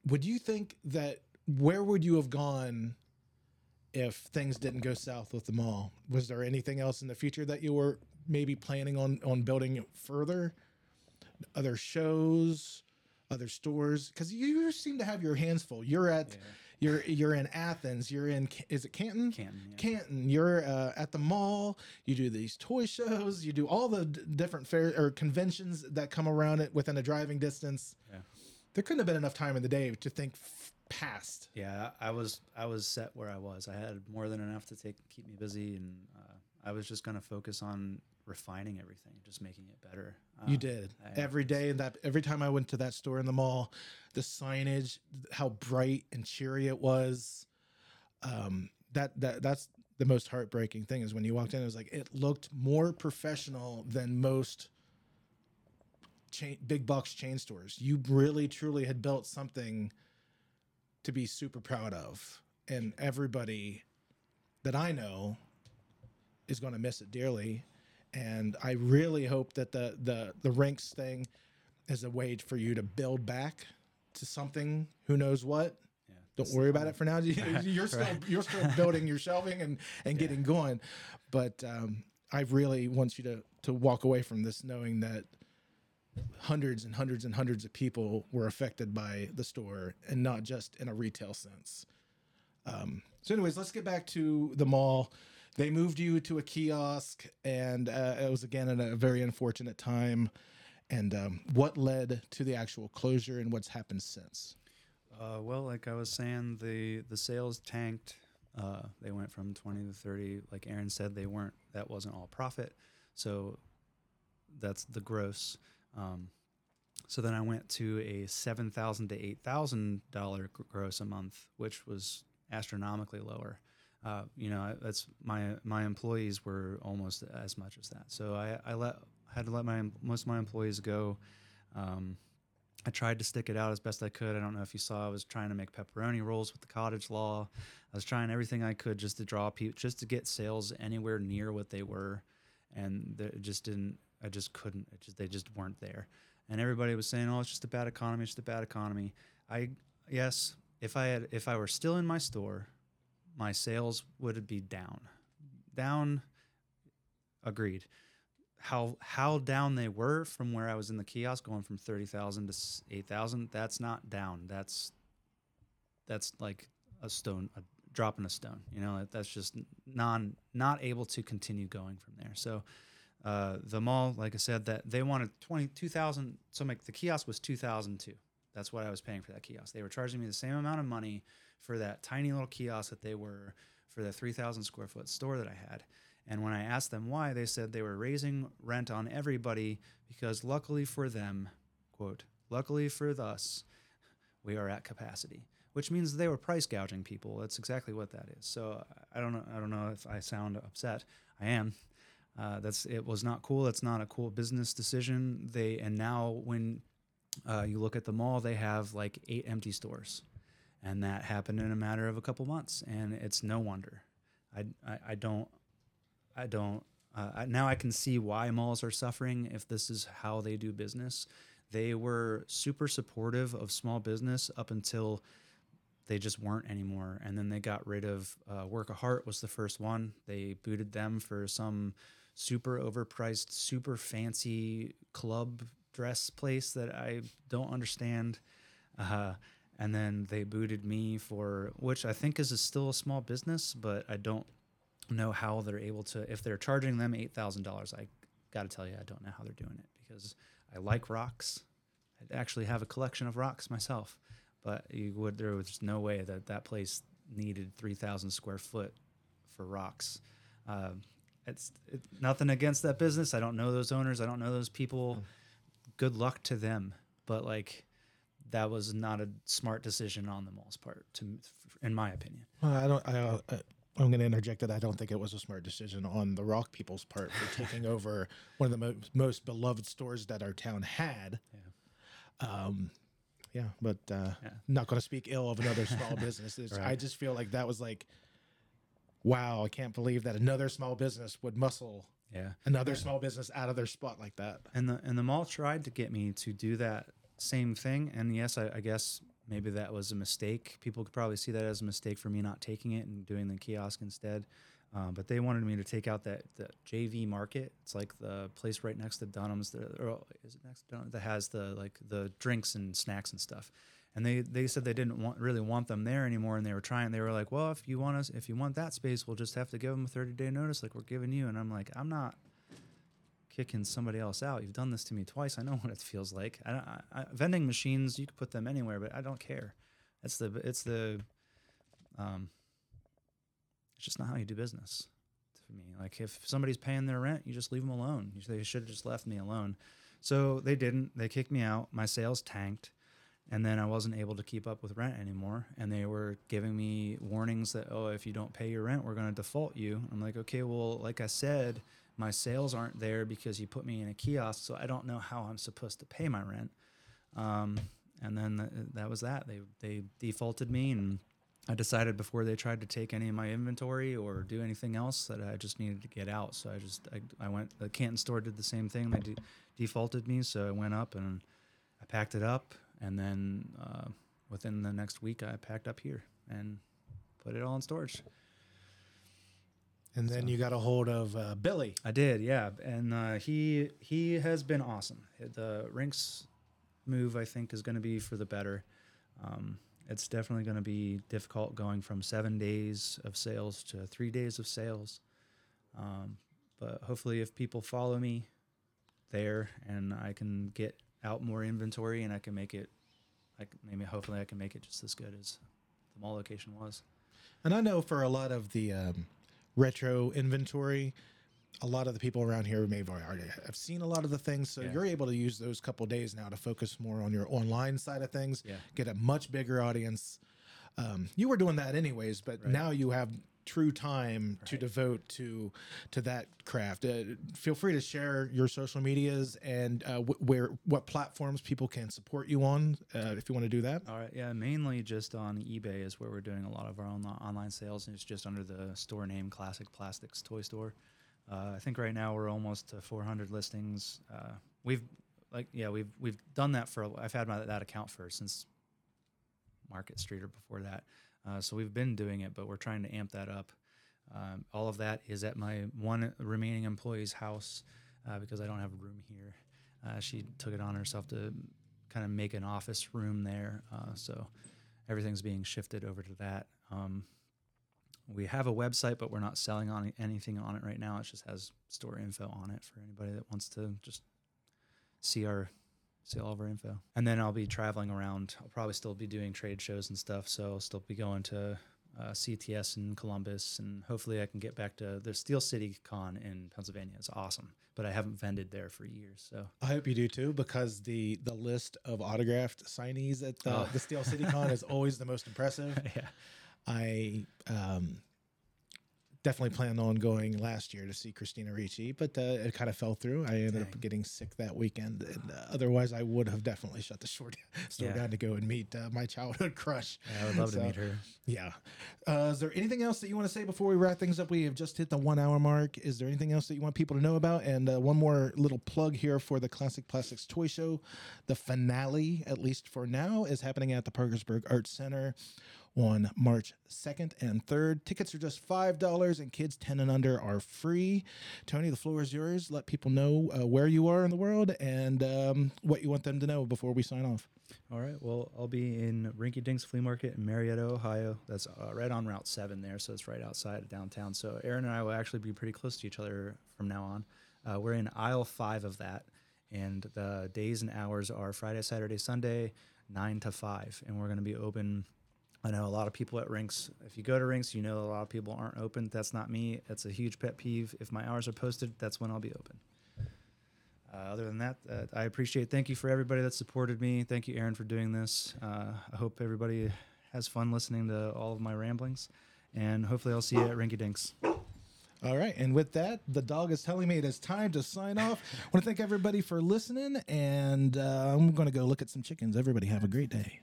would you think that where would you have gone if things didn't go south with the mall? Was there anything else in the future that you were maybe planning on on building further? Other shows, other stores? Because you seem to have your hands full. You're at you're you're in Athens. You're in is it Canton? Canton, yeah. Canton. You're uh, at the mall. You do these toy shows. You do all the d- different fair or conventions that come around it within a driving distance. Yeah. There couldn't have been enough time in the day to think f- past. Yeah, I was I was set where I was. I had more than enough to take keep me busy, and uh, I was just gonna focus on refining everything, just making it better. Uh, You did I- every day, and that every time I went to that store in the mall, the signage, how bright and cheery it was. Um, that that that's the most heartbreaking thing is when you walked in. It was like it looked more professional than most chain, big box chain stores. You really truly had built something to be super proud of, and everybody that I know is going to miss it dearly. And I really hope that the the the Rinks thing is a way for you to build back to something. Who knows what? Yeah, Don't worry about it for now. You- You're still you're still building your shelving and and getting going. But um, I really want you to to walk away from this knowing that hundreds and hundreds and hundreds of people were affected by the store and not just in a retail sense. Um, so, anyways, let's get back to the mall. They moved you to a kiosk, and uh, it was again at a very unfortunate time. And um, what led to the actual closure, and what's happened since? Uh, well, like I was saying, the the sales tanked. Uh, they went from twenty to thirty. Like Aaron said, they weren't. That wasn't all profit. So that's the gross. Um, so then I went to a seven thousand to eight thousand dollar gross a month, which was astronomically lower. Uh, you know, that's my my employees were almost as much as that. So I, I let had to let my most of my employees go. Um, I tried to stick it out as best I could. I don't know if you saw. I was trying to make pepperoni rolls with the cottage law. I was trying everything I could just to draw people, just to get sales anywhere near what they were, and it just didn't. I just couldn't. Just they just weren't there. And everybody was saying, "Oh, it's just a bad economy. It's just a bad economy." I yes, if I had if I were still in my store, my sales would be down, down. Agreed how how down they were from where I was in the kiosk, going from thirty thousand to eight thousand. That's not down. That's that's like a stone, a drop in a stone. You know, that's just non not able to continue going from there. So uh, the mall, like I said, that they wanted twenty two thousand. So like the kiosk was two thousand two. That's what I was paying for that kiosk. They were charging me the same amount of money for that tiny little kiosk that they were for the three thousand square foot store that I had. And when I asked them why, they said they were raising rent on everybody because luckily for them, quote, luckily for us, we are at capacity, which means they were price gouging people. That's exactly what that is. So I don't know. I don't know if I sound upset. I am. Uh, that's it was not cool. That's not a cool business decision. They and now when uh, you look at the mall, they have like eight empty stores, and that happened in a matter of a couple months. And it's no wonder. I, I, I don't I don't. Uh, I- now I can see why malls are suffering if this is how they do business. They were super supportive of small business up until they just weren't anymore, and then they got rid of uh, Work of Heart was the first one. They booted them for some super overpriced, super fancy club dress place that I don't understand. Uh, and then they booted me for which I think is a still a small business, but I don't know how they're able to if they're charging them eight thousand dollars. I got to tell you, I don't know how they're doing it because I like rocks. I actually have a collection of rocks myself, but you would there was no way that that place needed three thousand square foot for rocks. Um, it's it, nothing against that business. I don't know those owners. I don't know those people. Good luck to them, but like that was not a smart decision on the mall's part, to in my opinion. Well, I don't. I, uh, I'm going to interject that I don't think it was a smart decision on the Rock people's part for taking over one of the mo- most beloved stores that our town had. Yeah. Um, yeah, but uh, Yeah. not going to speak ill of another small business. It's- I just feel like that was like, wow, I can't believe that another small business would muscle Yeah. another small business out of their spot like that. and the and the mall tried to get me to do that same thing and yes I, I guess maybe that was a mistake people could probably see that as a mistake for me not taking it and doing the kiosk instead um, but they wanted me to take out that the JV Market. It's like the place right next to Dunham's. The, or is it next to Dunham that has the like the drinks and snacks and stuff. And they they said they didn't want really want them there anymore. And they were trying. They were like, well, if you want us, if you want that space, we'll just have to give them a thirty day notice, like we're giving you. And I'm like, I'm not kicking somebody else out. You've done this to me twice. I know what it feels like. I, I, vending machines, you could put them anywhere, but I don't care. It's the it's the um, it's just not how you do business for me. Like if somebody's paying their rent, you just leave them alone. You- They should have just left me alone. So they didn't. They kicked me out. My sales tanked, and then I wasn't able to keep up with rent anymore. And they were giving me warnings that oh, if you don't pay your rent, we're going to default you. I'm like, okay, well, like I said, my sales aren't there because you put me in a kiosk, so I don't know how I'm supposed to pay my rent. Um, and then th- that was that. They they defaulted me, and I decided before they tried to take any of my inventory or do anything else that I just needed to get out. So I just I, I went. The Canton store did the same thing. They de- defaulted me, so I went up and I packed it up, and then uh, within the next week, I packed up here and put it all in storage. And then you got a hold of uh, Billy. I did, yeah, and uh, he he has been awesome. The rinks move, I think, is going to be for the better. Um, it's definitely going to be difficult going from seven days of sales to three days of sales. Um, but hopefully, if people follow me there, and I can get out more inventory, and I can make it, like maybe hopefully I can make it just as good as the mall location was. And I know for a lot of the um, retro inventory, a lot of the people around here may have already have seen a lot of the things. So Yeah. you're able to use those couple days now to focus more on your online side of things, Yeah. get a much bigger audience. Um, you were doing that anyways, but Right. now you have true time to devote to to that craft. Uh, feel free to share your social medias and uh, wh- where what platforms people can support you on uh, if you want to do that. All right, yeah, mainly just on eBay is where we're doing a lot of our own online sales, and it's just under the store name Classic Plastics Toy Store. Uh, I think right now we're almost to 400 listings. Uh, we've like yeah we've we've done that for I've had my, that account for since Market Street or before that, uh, so we've been doing it, but we're trying to amp that up. Um, all of that is at my one remaining employee's house uh, because I don't have a room here. Uh, she took it on herself to kind of make an office room there. Uh, so everything's being shifted over to that. Um, we have a website, but we're not selling on anything on it right now. It just has store info on it for anybody that wants to just see our see all of our info. And then I'll be traveling around. I'll probably still be doing trade shows and stuff. So I'll still be going to uh, CTS in Columbus, and hopefully I can get back to the Steel City Con in Pennsylvania. It's awesome, but I haven't vended there for years. So I hope you do too, because the the list of autographed signees at the, Oh. the Steel City Con is always the most impressive. yeah, I um, definitely planned on going last year to see Christina Ricci, but uh, it kind of fell through. I ended up getting sick that weekend, and uh, otherwise I would have definitely shut the short store Yeah. down to go and meet uh, my childhood crush. I would love So, to meet her. Yeah. Uh, is there anything else that you want to say before we wrap things up? We have just hit the one hour mark. Is there anything else that you want people to know about? And uh, one more little plug here for the Classic Plastics Toy Show. The finale, at least for now, is happening at the Parkersburg Arts Center on March 2nd and 3rd. Tickets are just $5 and kids 10 and under are free. Tony, the floor is yours. Let people know uh, where you are in the world and um, what you want them to know before we sign off. All right. Well, I'll be in Rinky Dinks Flea Market in Marietta, Ohio. That's uh, right on Route 7 there, so it's right outside of downtown. So Aaron and I will actually be pretty close to each other from now on. Uh, we're in aisle 5 of that, and the days and hours are Friday, Saturday, Sunday, 9 to 5. And we're going to be open. I know a lot of people at rinks. If you go to rinks, you know a lot of people aren't open. That's not me. That's a huge pet peeve. If my hours are posted, that's when I'll be open. Uh, other than that, uh, I appreciate. Thank you for everybody that supported me. Thank you, Aaron, for doing this. Uh, I hope everybody has fun listening to all of my ramblings, and hopefully, I'll see you at Rinky Dinks. All right. And with that, the dog is telling me it is time to sign off. I want to thank everybody for listening, and uh, I'm going to go look at some chickens. Everybody have a great day.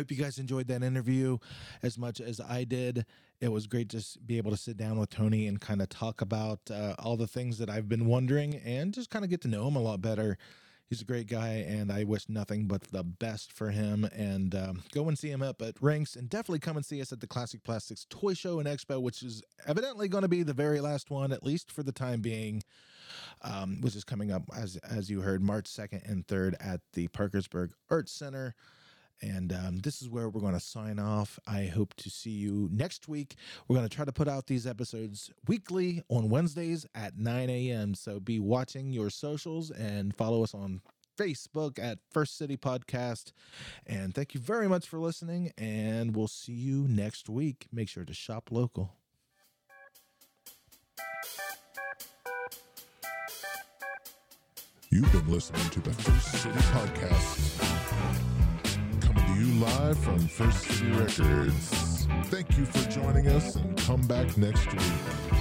Hope you guys enjoyed that interview as much as I did. It was great to be able to sit down with Tony and kind of talk about uh, all the things that I've been wondering and just kind of get to know him a lot better. He's a great guy, and I wish nothing but the best for him. And um, go and see him up at Rinks, and definitely come and see us at the Classic Plastics Toy Show and Expo, which is evidently going to be the very last one, at least for the time being, um, which is coming up as as you heard, March second and third at the Parkersburg Arts Center. And um, this is where we're going to sign off. I hope to see you next week. We're going to try to put out these episodes weekly on Wednesdays at 9 a.m. So be watching your socials and follow us on Facebook at First City Podcast. And thank you very much for listening. And we'll see you next week. Make sure to shop local. You've been listening to the First City Podcast. Live from First City Records. Thank you for joining us and come back next week.